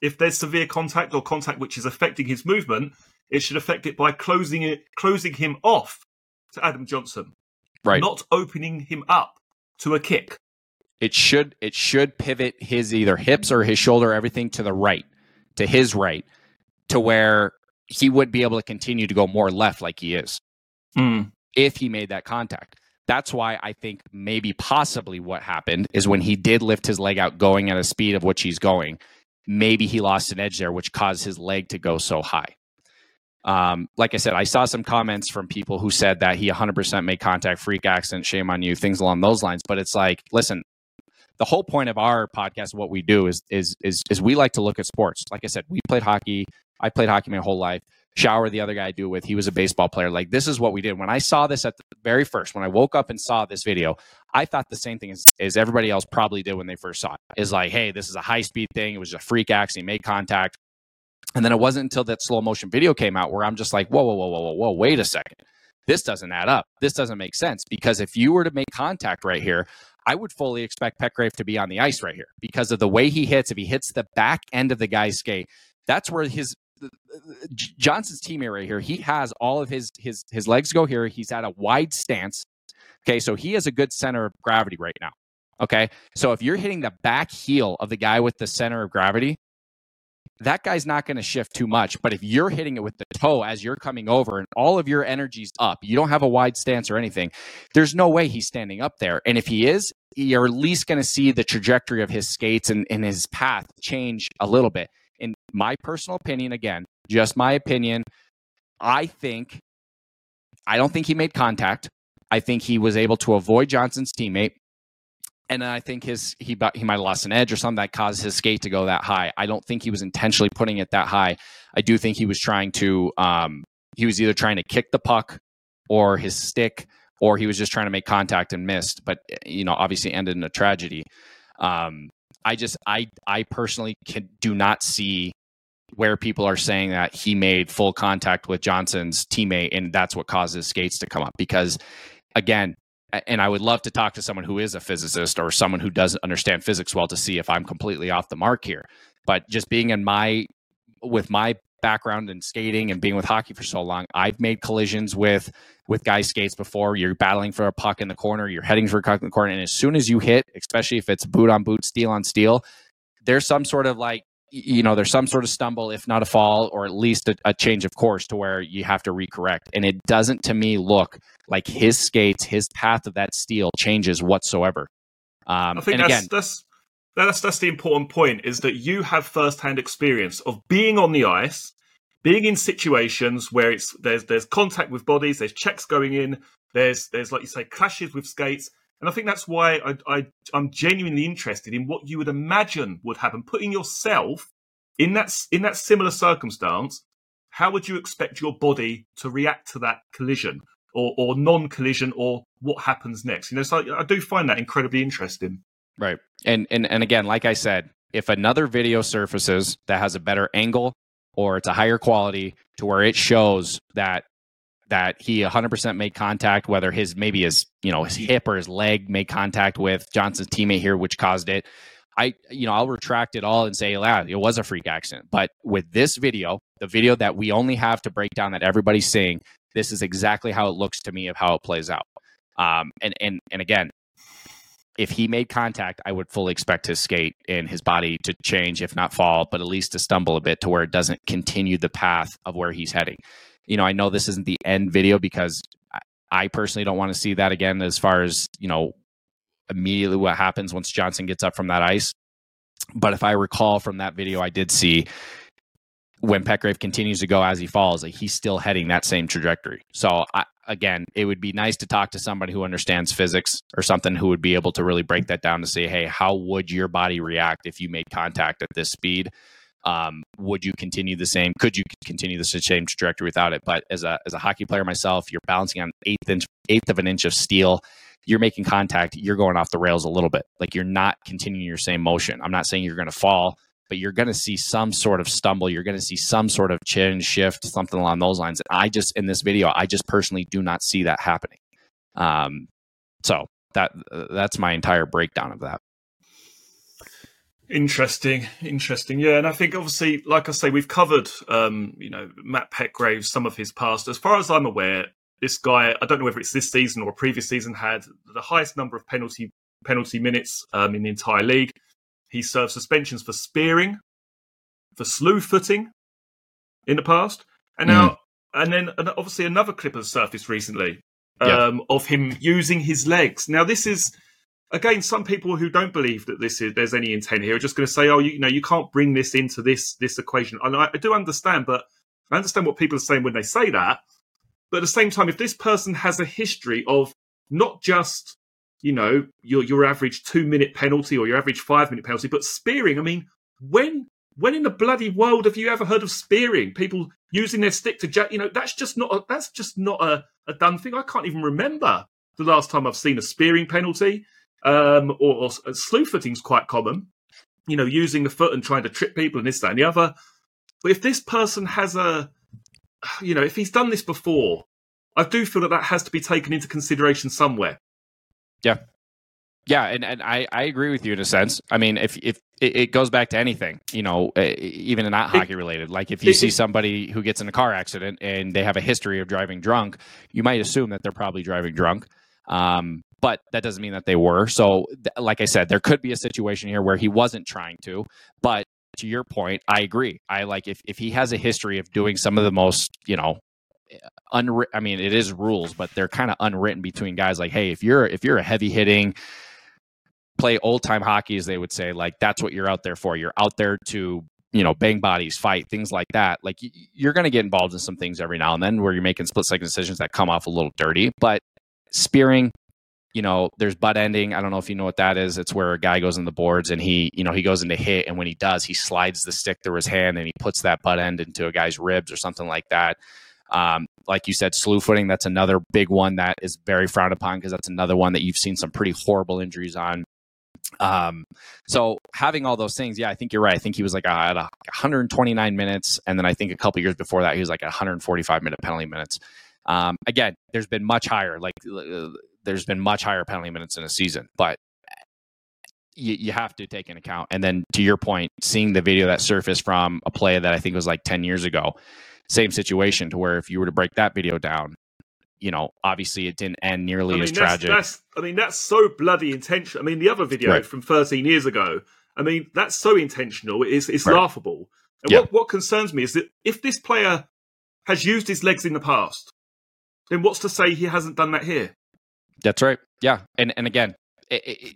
If there's severe contact or contact which is affecting his movement, it should affect it by closing it, closing him off to Adam Johnson, right? Not opening him up to a kick. It should it should pivot his either hips or his shoulder, everything to the right, to his right, to where he would be able to continue to go more left like he is, mm. if he made that contact. That's why I think maybe possibly what happened is when he did lift his leg out going at a speed of which he's going, maybe he lost an edge there, which caused his leg to go so high. Um, like I said, I saw some comments from people who said that he 100% made contact, freak accident, shame on you, things along those lines. But it's like, listen, the whole point of our podcast, what we do is is is is we like to look at sports. Like I said, we played hockey. I played hockey my whole life. Shower, the other guy I do it with, he was a baseball player. Like this is what we did. When I saw this at the very first, when I woke up and saw this video, I thought the same thing as, as everybody else probably did when they first saw it. Is like, hey, this is a high speed thing. It was a freak accident. Made contact. And then it wasn't until that slow motion video came out where I'm just like, whoa, whoa, whoa, whoa, whoa, whoa, wait a second. This doesn't add up. This doesn't make sense because if you were to make contact right here, I would fully expect Petgrave to be on the ice right here because of the way he hits. If he hits the back end of the guy's skate, that's where his Johnson's teammate right here, he has all of his his his legs go here. He's at a wide stance. Okay, so he has a good center of gravity right now. Okay, so if you're hitting the back heel of the guy with the center of gravity, that guy's not going to shift too much. But if you're hitting it with the toe as you're coming over and all of your energy's up, you don't have a wide stance or anything, there's no way he's standing up there. And if he is, you're at least going to see the trajectory of his skates and, and his path change a little bit my personal opinion, again, just my opinion, I think, I don't think he made contact. I think he was able to avoid Johnson's teammate. And I think his he he might have lost an edge or something that caused his skate to go that high. I don't think he was intentionally putting it that high. I do think he was trying to um, he was either trying to kick the puck or his stick or he was just trying to make contact and missed. But you know, obviously ended in a tragedy. Um, I just I I personally can, do not see where people are saying that he made full contact with Johnson's teammate and that's what causes skates to come up because again and I would love to talk to someone who is a physicist or someone who doesn't understand physics well to see if I'm completely off the mark here but just being in my with my background in skating and being with hockey for so long, I've made collisions with with guys skates before. You're battling for a puck in the corner, you're heading for a puck in the corner, and as soon as you hit, especially if it's boot on boot, steel on steel, there's some sort of like you know there's some sort of stumble if not a fall or at least a, a, change of course to where you have to recorrect. And it doesn't to me look like his skates his path of that steel changes whatsoever. Um, I think that's, again, that's that's that's the important point is that you have first-hand experience of being on the ice, being in situations where it's there's there's contact with bodies, there's checks going in, there's there's like you say clashes with skates, and I think that's why I, I I'm genuinely interested in what you would imagine would happen, putting yourself in that in that similar circumstance. How would you expect your body to react to that collision? or, or non-collision or what happens next. You know, so I, I do find that incredibly interesting. Right. And and and again, like I said, if another video surfaces that has a better angle or it's a higher quality to where it shows that that he 100% made contact whether his maybe his you know his hip or his leg made contact with Johnson's teammate here which caused it I you know I'll retract it all and say yeah it was a freak accident but with this video the video that we only have to break down that everybody's seeing this is exactly how it looks to me of how it plays out. Um, and and and again, if he made contact, I would fully expect his skate and his body to change, if not fall, but at least to stumble a bit to where it doesn't continue the path of where he's heading. You know, I know this isn't the end video because I personally don't want to see that again as far as, you know, immediately what happens once Johnson gets up from that ice. But if I recall from that video, I did see when Petgrave continues to go as he falls, like he's still heading that same trajectory. So I, again, it would be nice to talk to somebody who understands physics or something who would be able to really break that down to say, hey, how would your body react if you made contact at this speed? Um, would you continue the same? Could you continue the same trajectory without it? But as a as a hockey player myself, you're balancing on eighth inch eighth of an inch of steel. You're making contact. You're going off the rails a little bit. Like you're not continuing your same motion. I'm not saying you're going to fall but you're going to see some sort of stumble. You're going to see some sort of chin shift, something along those lines. And I just, in this video, I just personally do not see that happening. Um, so that that's my entire breakdown of that. Interesting, interesting. Yeah, and I think obviously, like I say, we've covered, um, you know, Matt Petgrave, some of his past. As far as I'm aware, this guy, I don't know whether it's this season or a previous season, had the highest number of penalty penalty minutes um, in the entire league. He served suspensions for spearing, for slew footing in the past. And now, mm. and then and obviously another clip has surfaced recently um, yeah. of him using his legs. Now, this is, again, some people who don't believe that this is there's any intent here are just going to say, oh, you, you, know, you can't bring this into this this equation. And I, I do understand, but I understand what people are saying when they say that. But at the same time, if this person has a history of not just you know, your your average two minute penalty or your average five minute penalty. But spearing, I mean, when when in the bloody world have you ever heard of spearing? People using their stick to jack, you know, that's just not a, that's just not a, a done thing. I can't even remember the last time I've seen a spearing penalty. Um, or, or uh, slew footing's quite common. You know, using the foot and trying to trip people and this, that, and the other. But if this person has a, (sighs) you know, if he's done this before, I do feel that that has to be taken into consideration somewhere. Yeah. Yeah, and, and I, I agree with you in a sense. I mean, if if it, it goes back to anything, you know, even not hockey related. Like if you see somebody who gets in a car accident and they have a history of driving drunk, you might assume that they're probably driving drunk. Um, but that doesn't mean that they were. So, like I said, there could be a situation here where he wasn't trying to. But to your point, I agree. I like if if he has a history of doing some of the most, you know, eh, unwritten. I mean, it is rules, but they're kind of unwritten between guys. Like, hey, if you're if you're a heavy hitting, play old time hockey, as they would say, like that's what you're out there for. You're out there to you know bang bodies, fight things like that. Like you're going to get involved in some things every now and then where you're making split second decisions that come off a little dirty. But spearing, you know, there's butt ending. I don't know if you know what that is. It's where a guy goes in the boards and he, you know, he goes into hit, and when he does, he slides the stick through his hand and he puts that butt end into a guy's ribs or something like that. Um, like you said, slew footing, that's another big one that is very frowned upon because that's another one that you've seen some pretty horrible injuries on. Um, so having all those things, yeah, I think you're right. I think he was like at 129 minutes, and then I think a couple years before that, he was like at 145 minute penalty minutes. Um, again, there's been much higher, like uh, there's been much higher penalty minutes in a season, but you, you have to take in account. And then to your point, seeing the video that surfaced from a play that I think was like 10 years ago, same situation to where if you were to break that video down, you know, obviously it didn't end nearly I mean, as that's, tragic. That's, I mean, that's so bloody intentional. I mean, the other video right. from 13 years ago, I mean, that's so intentional. It's, it's right. laughable. And what, what concerns me is that if this player has used his legs in the past, then what's to say he hasn't done that here? That's right. Yeah. And, and again, it, it,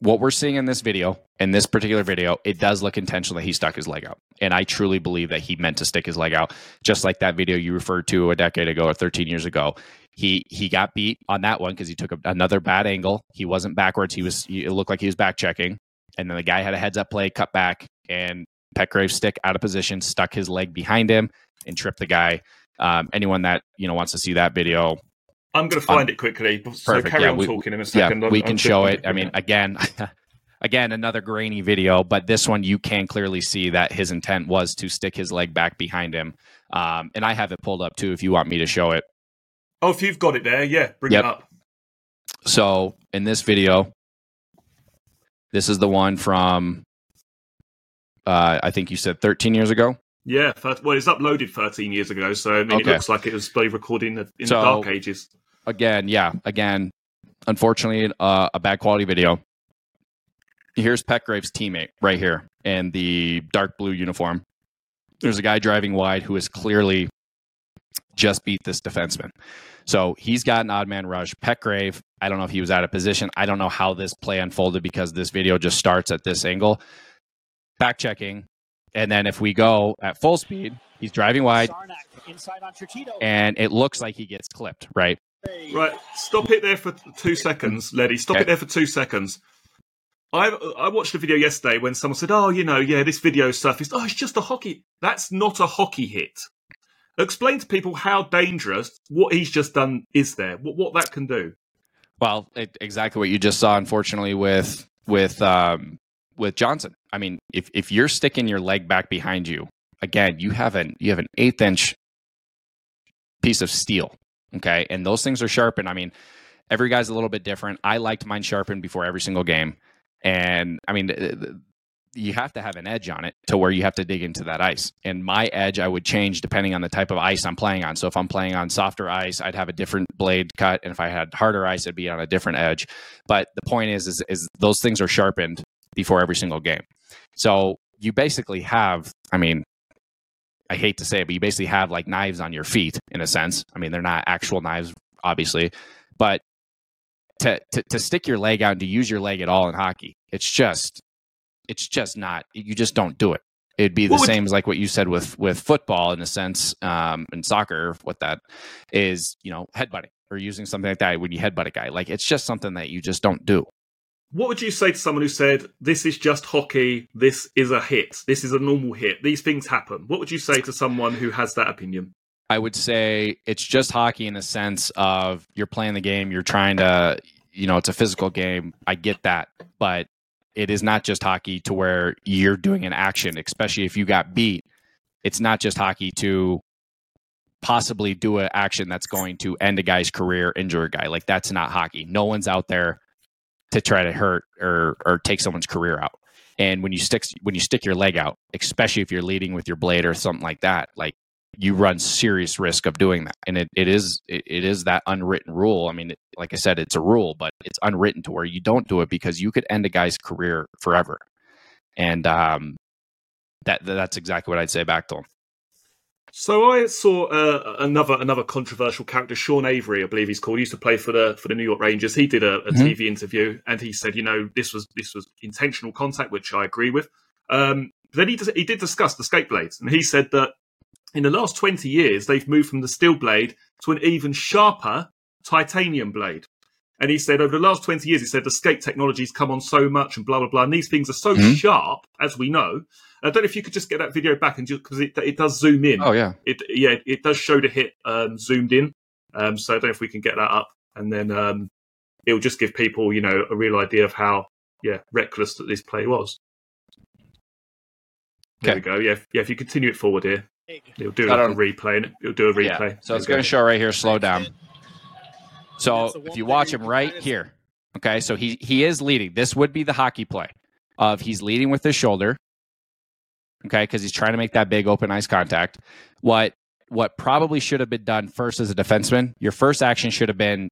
what we're seeing in this video, in this particular video, it does look intentional that he stuck his leg out. And I truly believe that he meant to stick his leg out, just like that video you referred to a decade ago or 13 years ago. He he got beat on that one because he took a, another bad angle. He wasn't backwards. He was. He, it looked like he was back checking, and then the guy had a heads up play, cut back, and Petgrave's stick out of position, stuck his leg behind him, and tripped the guy. um, anyone that you know wants to see that video, I'm going to find um, it quickly. So perfect. carry yeah, on we, talking in a second. Yeah, we can show it. I mean, (laughs) again, (laughs) again, another grainy video, but this one you can clearly see that his intent was to stick his leg back behind him. Um, and I have it pulled up too if you want me to show it. Oh, if you've got it there, yeah, bring yep. it up. So in this video, this is the one from, uh, I think you said 13 years ago. Yeah, well, it's uploaded 13 years ago, so I mean, okay. it looks like it was recorded in, the, in so, the dark ages. Again, yeah, again, unfortunately, uh, a bad quality video. Here's Petgrave's teammate right here in the dark blue uniform. There's a guy driving wide who is clearly just beat this defenseman. So he's got an odd man rush. Petgrave, I don't know if he was out of position. I don't know how this play unfolded because this video just starts at this angle. Back checking. And then if we go at full speed, he's driving wide. And it looks like he gets clipped, right? Right. Stop it there for two seconds, Leddy. Stop okay. it there for two seconds. I I watched a video yesterday when someone said, "Oh, you know, yeah, this video surfaced. Oh, it's just a hockey. That's not a hockey hit." Explain to people how dangerous what he's just done is there. What what that can do. Well, it, exactly what you just saw. Unfortunately, with with um, with Johnson. I mean, if if you're sticking your leg back behind you, again, you have an you have an eighth inch piece of steel. Okay, and those things are sharpened. I mean, every guy's a little bit different. I liked mine sharpened before every single game. And I mean, you have to have an edge on it to where you have to dig into that ice. And my edge, I would change depending on the type of ice I'm playing on. So if I'm playing on softer ice, I'd have a different blade cut, and if I had harder ice, it'd be on a different edge. But the point is, is, is those things are sharpened before every single game. So you basically have, I mean, I hate to say it, but you basically have like knives on your feet in a sense. I mean, they're not actual knives, obviously, but to, to, to stick your leg out and to use your leg at all in hockey, it's just it's just not. You just don't do it. It'd be the what same as like what you said with with football in a sense, um, and soccer. What that is, you know, headbutting or using something like that when you headbutt a guy. Like it's just something that you just don't do. What would you say to someone who said, This is just hockey, this is a hit, this is a normal hit, these things happen? What would you say to someone who has that opinion? I would say it's just hockey in the sense of you're playing the game, you're trying to, you know, it's a physical game. I get that. But it is not just hockey to where you're doing an action, especially if you got beat. It's not just hockey to possibly do an action that's going to end a guy's career, injure a guy. Like that's not hockey. No one's out there to try to hurt or or take someone's career out. And when you stick when you stick your leg out, especially if you're leading with your blade or something like that, like you run serious risk of doing that. And it, it is it, it is that unwritten rule. I mean it, like i said it's a rule but it's unwritten to where you don't do it because you could end a guy's career forever. And um that that's exactly what i'd say back to him so I saw uh, another another controversial character, Sean Avery, I believe he's called. He used to play for the for the New York Rangers. He did a, a mm-hmm. TV interview, and he said, you know, this was this was intentional contact, which I agree with. Um, then he he did discuss the skate blades, and he said that in the last 20 years, they've moved from the steel blade to an even sharper titanium blade. And he said, over the last 20 years, he said the skate technology's come on so much and blah, blah, blah. And these things are so mm-hmm. sharp, as we know. I don't know if you could just get that video back and just because it, it does zoom in. Oh, yeah. It, yeah, it does show the hit um, zoomed in. Um, so I don't know if we can get that up. And then um, it'll just give people, you know, a real idea of how, yeah, reckless that this play was. There okay. we go. Yeah, yeah. If you continue it forward here. It'll do like a replay. And it'll do a replay. Yeah. So it's going to show right here. Slow down. So if you watch him right here, okay. So he he is leading. This would be the hockey play of he's leading with his shoulder, okay, because he's trying to make that big open ice contact. What what probably should have been done first as a defenseman, your first action should have been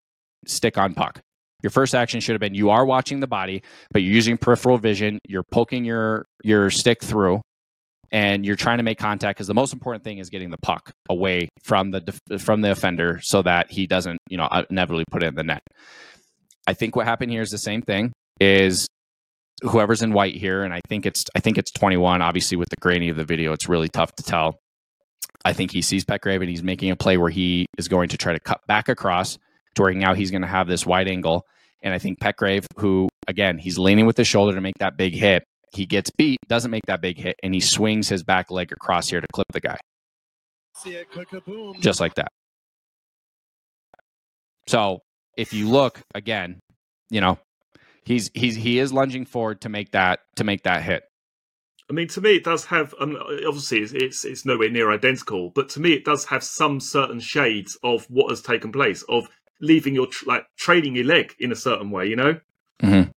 stick on puck. Your first action should have been you are watching the body, but you're using peripheral vision. You're poking your your stick through, and you're trying to make contact because the most important thing is getting the puck away from the from the offender so that he doesn't you know inevitably put it in the net. I think what happened here is the same thing. Is whoever's in white here, and I think it's I think it's 21. Obviously, with the grainy of the video, it's really tough to tell. I think he sees Petgrave and he's making a play where he is going to try to cut back across to where now he's going to have this wide angle. And I think Petgrave, who again he's leaning with his shoulder to make that big hit, he gets beat, doesn't make that big hit, and he swings his back leg across here to clip the guy. just like that. So if you look again, you know, he's he's he is lunging forward to make that to make that hit. I mean, to me, it does have. Um, obviously, it's, it's, it's nowhere near identical, but to me, it does have some certain shades of what has taken place of leaving your like training your leg in a certain way. You know. Mm-hmm.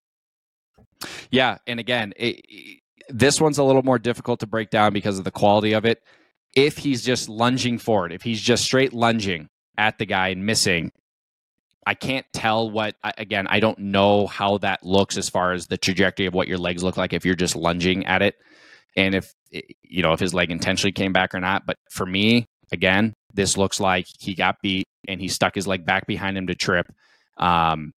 Yeah, and again, it, it, this one's a little more difficult to break down because of the quality of it. If he's just lunging forward, if he's just straight lunging at the guy and missing, I can't tell what again, I don't know how that looks as far as the trajectory of what your legs look like if you're just lunging at it and if you know if his leg intentionally came back or not, but for me, again, this looks like he got beat and he stuck his leg back behind him to trip. Um,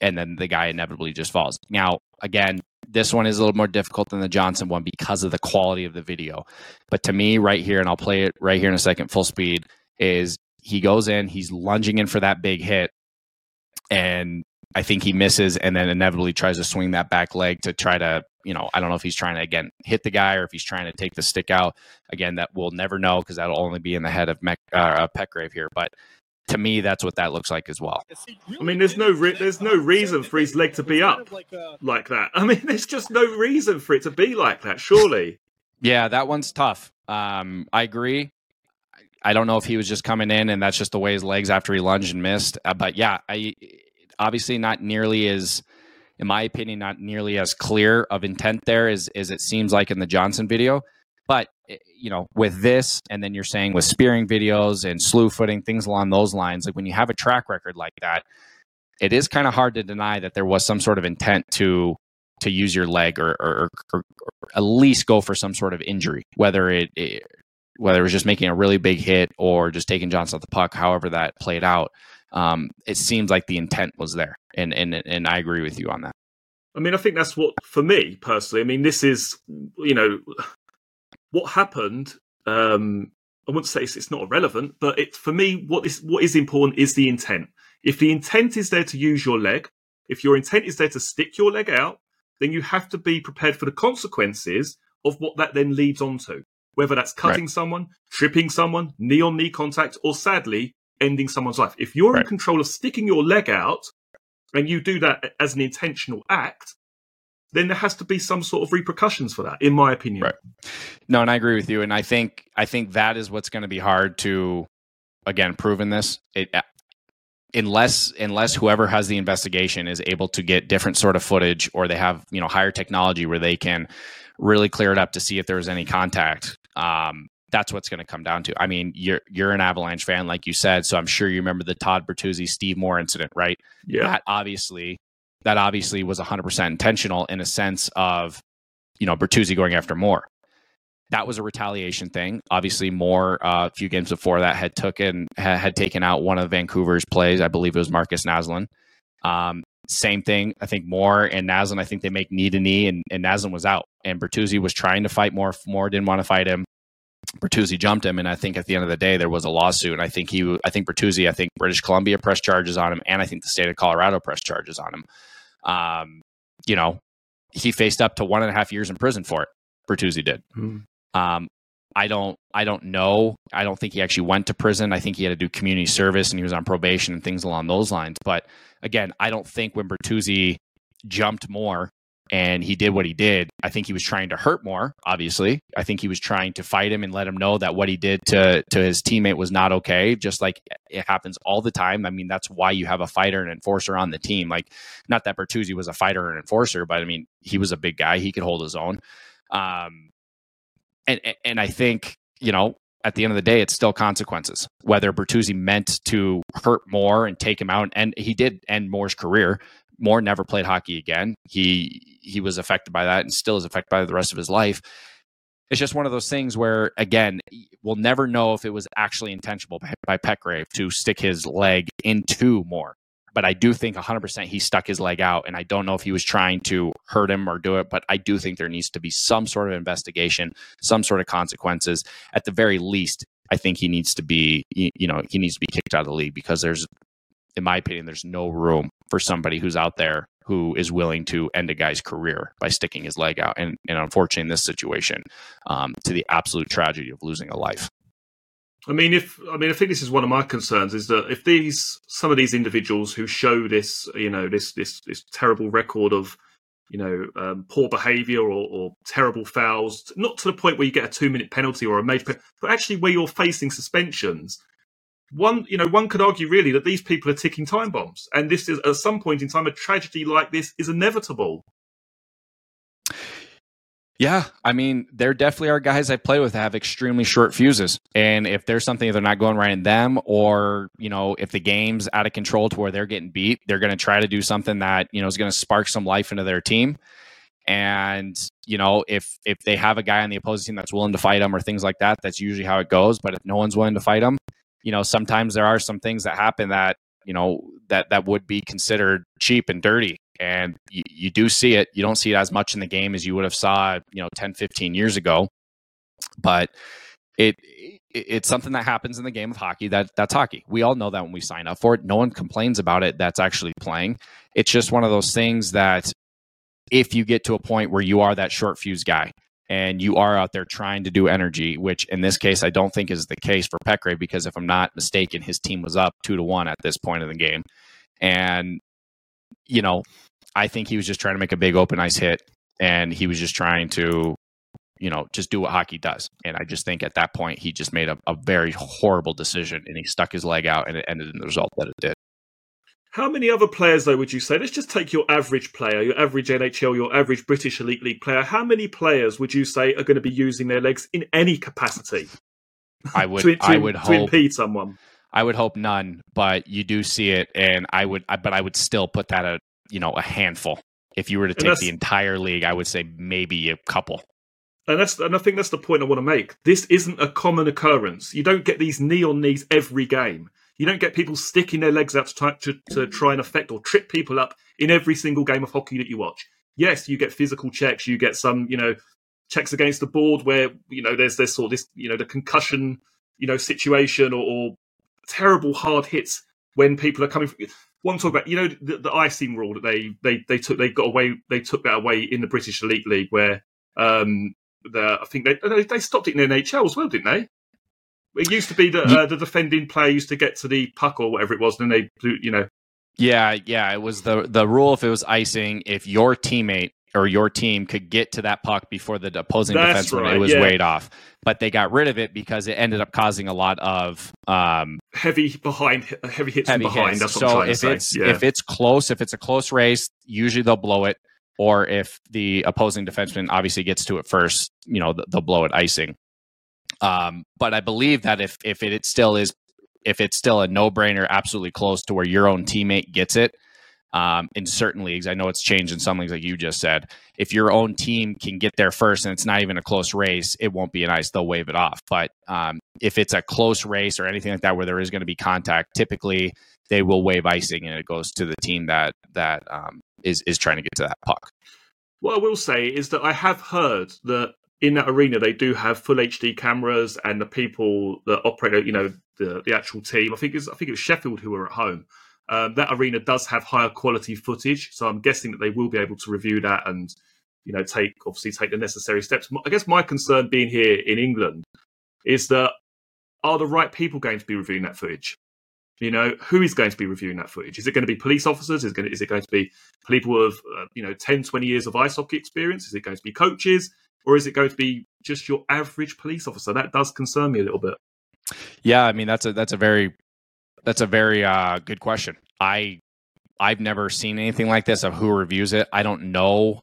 and then the guy inevitably just falls. Now, again, this one is a little more difficult than the Johnson one because of the quality of the video. But to me, right here, and I'll play it right here in a second, full speed, is he goes in, he's lunging in for that big hit, and I think he misses, and then inevitably tries to swing that back leg to try to, you know, I don't know if he's trying to again hit the guy or if he's trying to take the stick out. Again, that we'll never know because that'll only be in the head of Mech, uh, Petgrave here. But to me, that's what that looks like as well. I mean, there's no re- there's no reason for his leg to be up like that. I mean, (laughs) there's just no reason for it to be like that. Surely. Yeah, that one's tough. Um, I agree. I don't know if he was just coming in and that's just the way his legs after he lunged and missed. Uh, but yeah, I obviously not nearly as, in my opinion, not nearly as clear of intent there as, as it seems like in the Johnson video. But eh, you know, with this, and then you're saying with spearing videos and slew footing, things along those lines, like when you have a track record like that, it is kind of hard to deny that there was some sort of intent to to use your leg or, or, or, or at least go for some sort of injury, whether it, it whether it was just making a really big hit or just taking Johnson off the puck, however that played out, um, it seems like the intent was there, and and and I agree with you on that. I mean, I think that's what for me personally. I mean, this is you know what happened. Um, I wouldn't say it's, it's not irrelevant, but it for me, what is what is important is the intent. If the intent is there to use your leg, if your intent is there to stick your leg out, then you have to be prepared for the consequences of what that then leads on to whether that's cutting right. someone, tripping someone, knee on knee contact, or sadly, ending someone's life. If you're right. in control of sticking your leg out and you do that as an intentional act, then there has to be some sort of repercussions for that, in my opinion. Right. No, and I agree with you. And I think I think that is what's going to be hard to again prove in this. It, uh, unless unless whoever has the investigation is able to get different sort of footage or they have you know higher technology where they can really clear it up to see if there was any contact um, that's what's going to come down to. I mean, you're you're an Avalanche fan, like you said, so I'm sure you remember the Todd Bertuzzi Steve Moore incident, right? Yeah. That obviously that obviously was 100% intentional in a sense of you know Bertuzzi going after Moore. That was a retaliation thing. Obviously, Moore uh, a few games before that had taken had taken out one of Vancouver's plays. I believe it was Markus Naslund. Um, same thing. I think Moore and Naslund, I think they make knee to knee, and, and was out. And Bertuzzi was trying to fight Moore. Moore didn't want to fight him. Bertuzzi jumped him, and I think at the end of the day there was a lawsuit. And I think he, I think Bertuzzi, I think British Columbia pressed charges on him, and I think the state of Colorado pressed charges on him. Um, you know, he faced up to one and a half years in prison for it. Bertuzzi did. Mm. Um, I don't I don't know. I don't think he actually went to prison. I think he had to do community service and he was on probation and things along those lines. But again, I don't think when Bertuzzi jumped Moore and he did what he did, I think he was trying to hurt Moore, obviously. I think he was trying to fight him and let him know that what he did to to his teammate was not okay, just like it happens all the time. I mean, that's why you have a fighter and enforcer on the team. Like not that Bertuzzi was a fighter and enforcer, but I mean, he was a big guy. He could hold his own. Um, and and I think you know at the end of the day, it's still consequences. Whether Bertuzzi meant to hurt Moore and take him out, and he did end Moore's career. Moore never played hockey again. He he was affected by that and still is affected by the rest of his life. It's just one of those things where, again, we'll never know if it was actually intentional by, by Petgrave to stick his leg into Moore but I do think 100% he stuck his leg out. And I don't know if he was trying to hurt him or do it, but I do think there needs to be some sort of investigation, some sort of consequences. At the very least, I think he needs to be, you know, he needs to be kicked out of the league because there's, in my opinion, there's no room for somebody who's out there who is willing to end a guy's career by sticking his leg out. And, and unfortunately, in this situation, um, to the absolute tragedy of losing a life. I mean, if I mean, I think this is one of my concerns is that if these some of these individuals who show this, you know, this this this terrible record of, you know, um, poor behaviour or, or, terrible fouls, not to the point where you get a two minute penalty or a major, but actually where you're facing suspensions. One, you know, one could argue really that these people are ticking time bombs, and this is at some point in time a tragedy like this is inevitable. Yeah, I mean, there definitely are guys I play with that have extremely short fuses, and if there's something they're not going right in them, or you know, if the game's out of control to where they're getting beat, they're going to try to do something that you know is going to spark some life into their team. And you know, if if they have a guy on the opposing team that's willing to fight them or things like that, that's usually how it goes. But if no one's willing to fight them, you know, sometimes there are some things that happen that you know that that would be considered cheap and dirty and you, you do see it. You don't see it as much in the game as you would have saw you know 10 15 years ago. But it, it, it's something that happens in the game of hockey that that's hockey. We all know that when we sign up for it no one complains about it that's actually playing. It's just one of those things that if you get to a point where you are that short fuse guy and you are out there trying to do energy, which in this case I don't think is the case for Petgrave because if I'm not mistaken, his team was up two to one at this point in the game. And you know, I think he was just trying to make a big open ice hit and he was just trying to, you know, just do what hockey does. And I just think at that point he just made a, a very horrible decision and he stuck his leg out and it ended in the result that it did. How many other players, though, would you say? Let's just take your average player, your average NHL, your average British Elite League player. How many players would you say are going to be using their legs in any capacity? I would, to, to, I would to hope, impede someone. I would hope none, but you do see it, and I would, but I would still put that at you know a handful. If you were to take the entire league, I would say maybe a couple. And that's and I think that's the point I want to make. This isn't a common occurrence. You don't get these knee on knees every game. You don't get people sticking their legs out to try, to, to try and affect or trip people up in every single game of hockey that you watch. Yes, you get physical checks. You get some, you know, checks against the board where you know there's this sort of this, you know, the concussion, you know, situation or, or terrible hard hits when people are coming. From, I'm talking about, you know, the, the, icing rule that they they they took they got away they took that away in the British Elite League where um the I think they they stopped it in the NHL as well, didn't they? It used to be that uh, the defending player used to get to the puck or whatever it was, and they you know. Yeah, yeah, it was the the rule. If it was icing, if your teammate or your team could get to that puck before the opposing That's defenseman, right, it was yeah. weighed off. But they got rid of it because it ended up causing a lot of um, heavy behind, heavy hits heavy behind. Hits. so if it's yeah. if it's close, if it's a close race, usually they'll blow it. Or if the opposing defenseman obviously gets to it first, you know they'll blow it icing. Um, but I believe that if if it still is if it's still a no brainer, absolutely close to where your own teammate gets it, um, in certain leagues. I know it's changed in some leagues, like you just said. If your own team can get there first and it's not even a close race, it won't be an ice. They'll wave it off. But um, if it's a close race or anything like that where there is going to be contact, typically they will wave icing and it goes to the team that that um, is is trying to get to that puck. What I will say is that I have heard that in that arena they do have full HD cameras and the people that operate, you know, the the actual team. I think it's I think it was Sheffield who were at home um, that arena does have higher quality footage, so I'm guessing that they will be able to review that and you know take obviously take the necessary steps. I guess my concern being here in England is that are the right people going to be reviewing that footage? You know, who is going to be reviewing that footage? Is it going to be police officers? Is it going to, is it going to be people with, uh, you know, 10, 20 years of ice hockey experience? Is it going to be coaches? Or is it going to be just your average police officer? That does concern me a little bit. Yeah, I mean, that's a, that's a very that's a very uh, good question. I I've never seen anything like this of who reviews it. I don't know.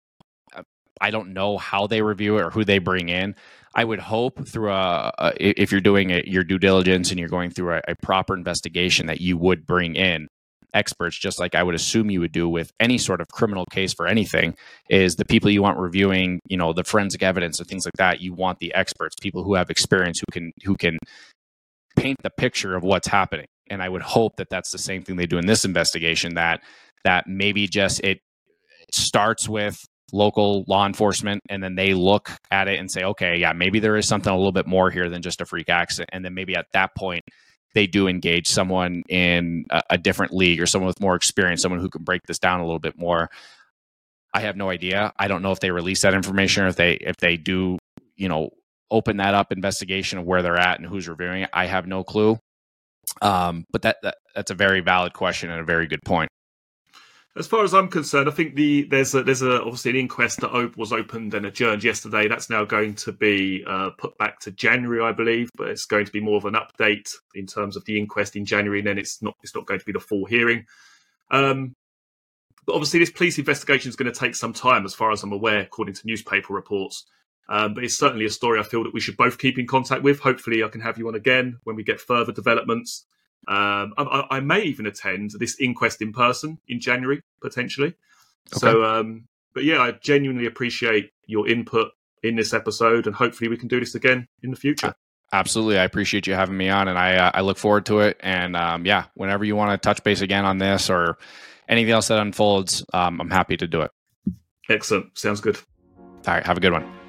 I don't know how they review it or who they bring in. I would hope through a, a if you're doing a, your due diligence and you're going through a, a proper investigation that you would bring in experts, just like I would assume you would do with any sort of criminal case for anything, is the people you want reviewing, you know, the forensic evidence and things like that. You want the experts, people who have experience, who can who can paint the picture of what's happening and I would hope that that's the same thing they do in this investigation. That that maybe just it starts with local law enforcement and then they look at it and say okay yeah maybe there is something a little bit more here than just a freak accident and then maybe at that point they do engage someone in a, a different league or someone with more experience someone who can break this down a little bit more i have no idea i don't know if they release that information or if they if they do you know open that up investigation of where they're at and who's reviewing it. I have no clue. Um, but that, that that's a very valid question and a very good point. As far as I'm concerned, I think the there's a, there's a, obviously an inquest that op- was opened and adjourned yesterday. That's now going to be uh, put back to January, I believe, but it's going to be more of an update in terms of the inquest in January. And then it's not it's not going to be the full hearing. Um, but obviously, this police investigation is going to take some time, as far as I'm aware, according to newspaper reports. Um, but it's certainly a story I feel that we should both keep in contact with. Hopefully, I can have you on again when we get further developments. Um, I, I, may even attend this inquest in person in January potentially. Okay. So, um, but yeah, I genuinely appreciate your input in this episode, and hopefully we can do this again in the future. Absolutely, I appreciate you having me on, and I uh, I look forward to it. And um, yeah, whenever you want to touch base again on this or anything else that unfolds, um, I'm happy to do it. Excellent, sounds good. All right, have a good one.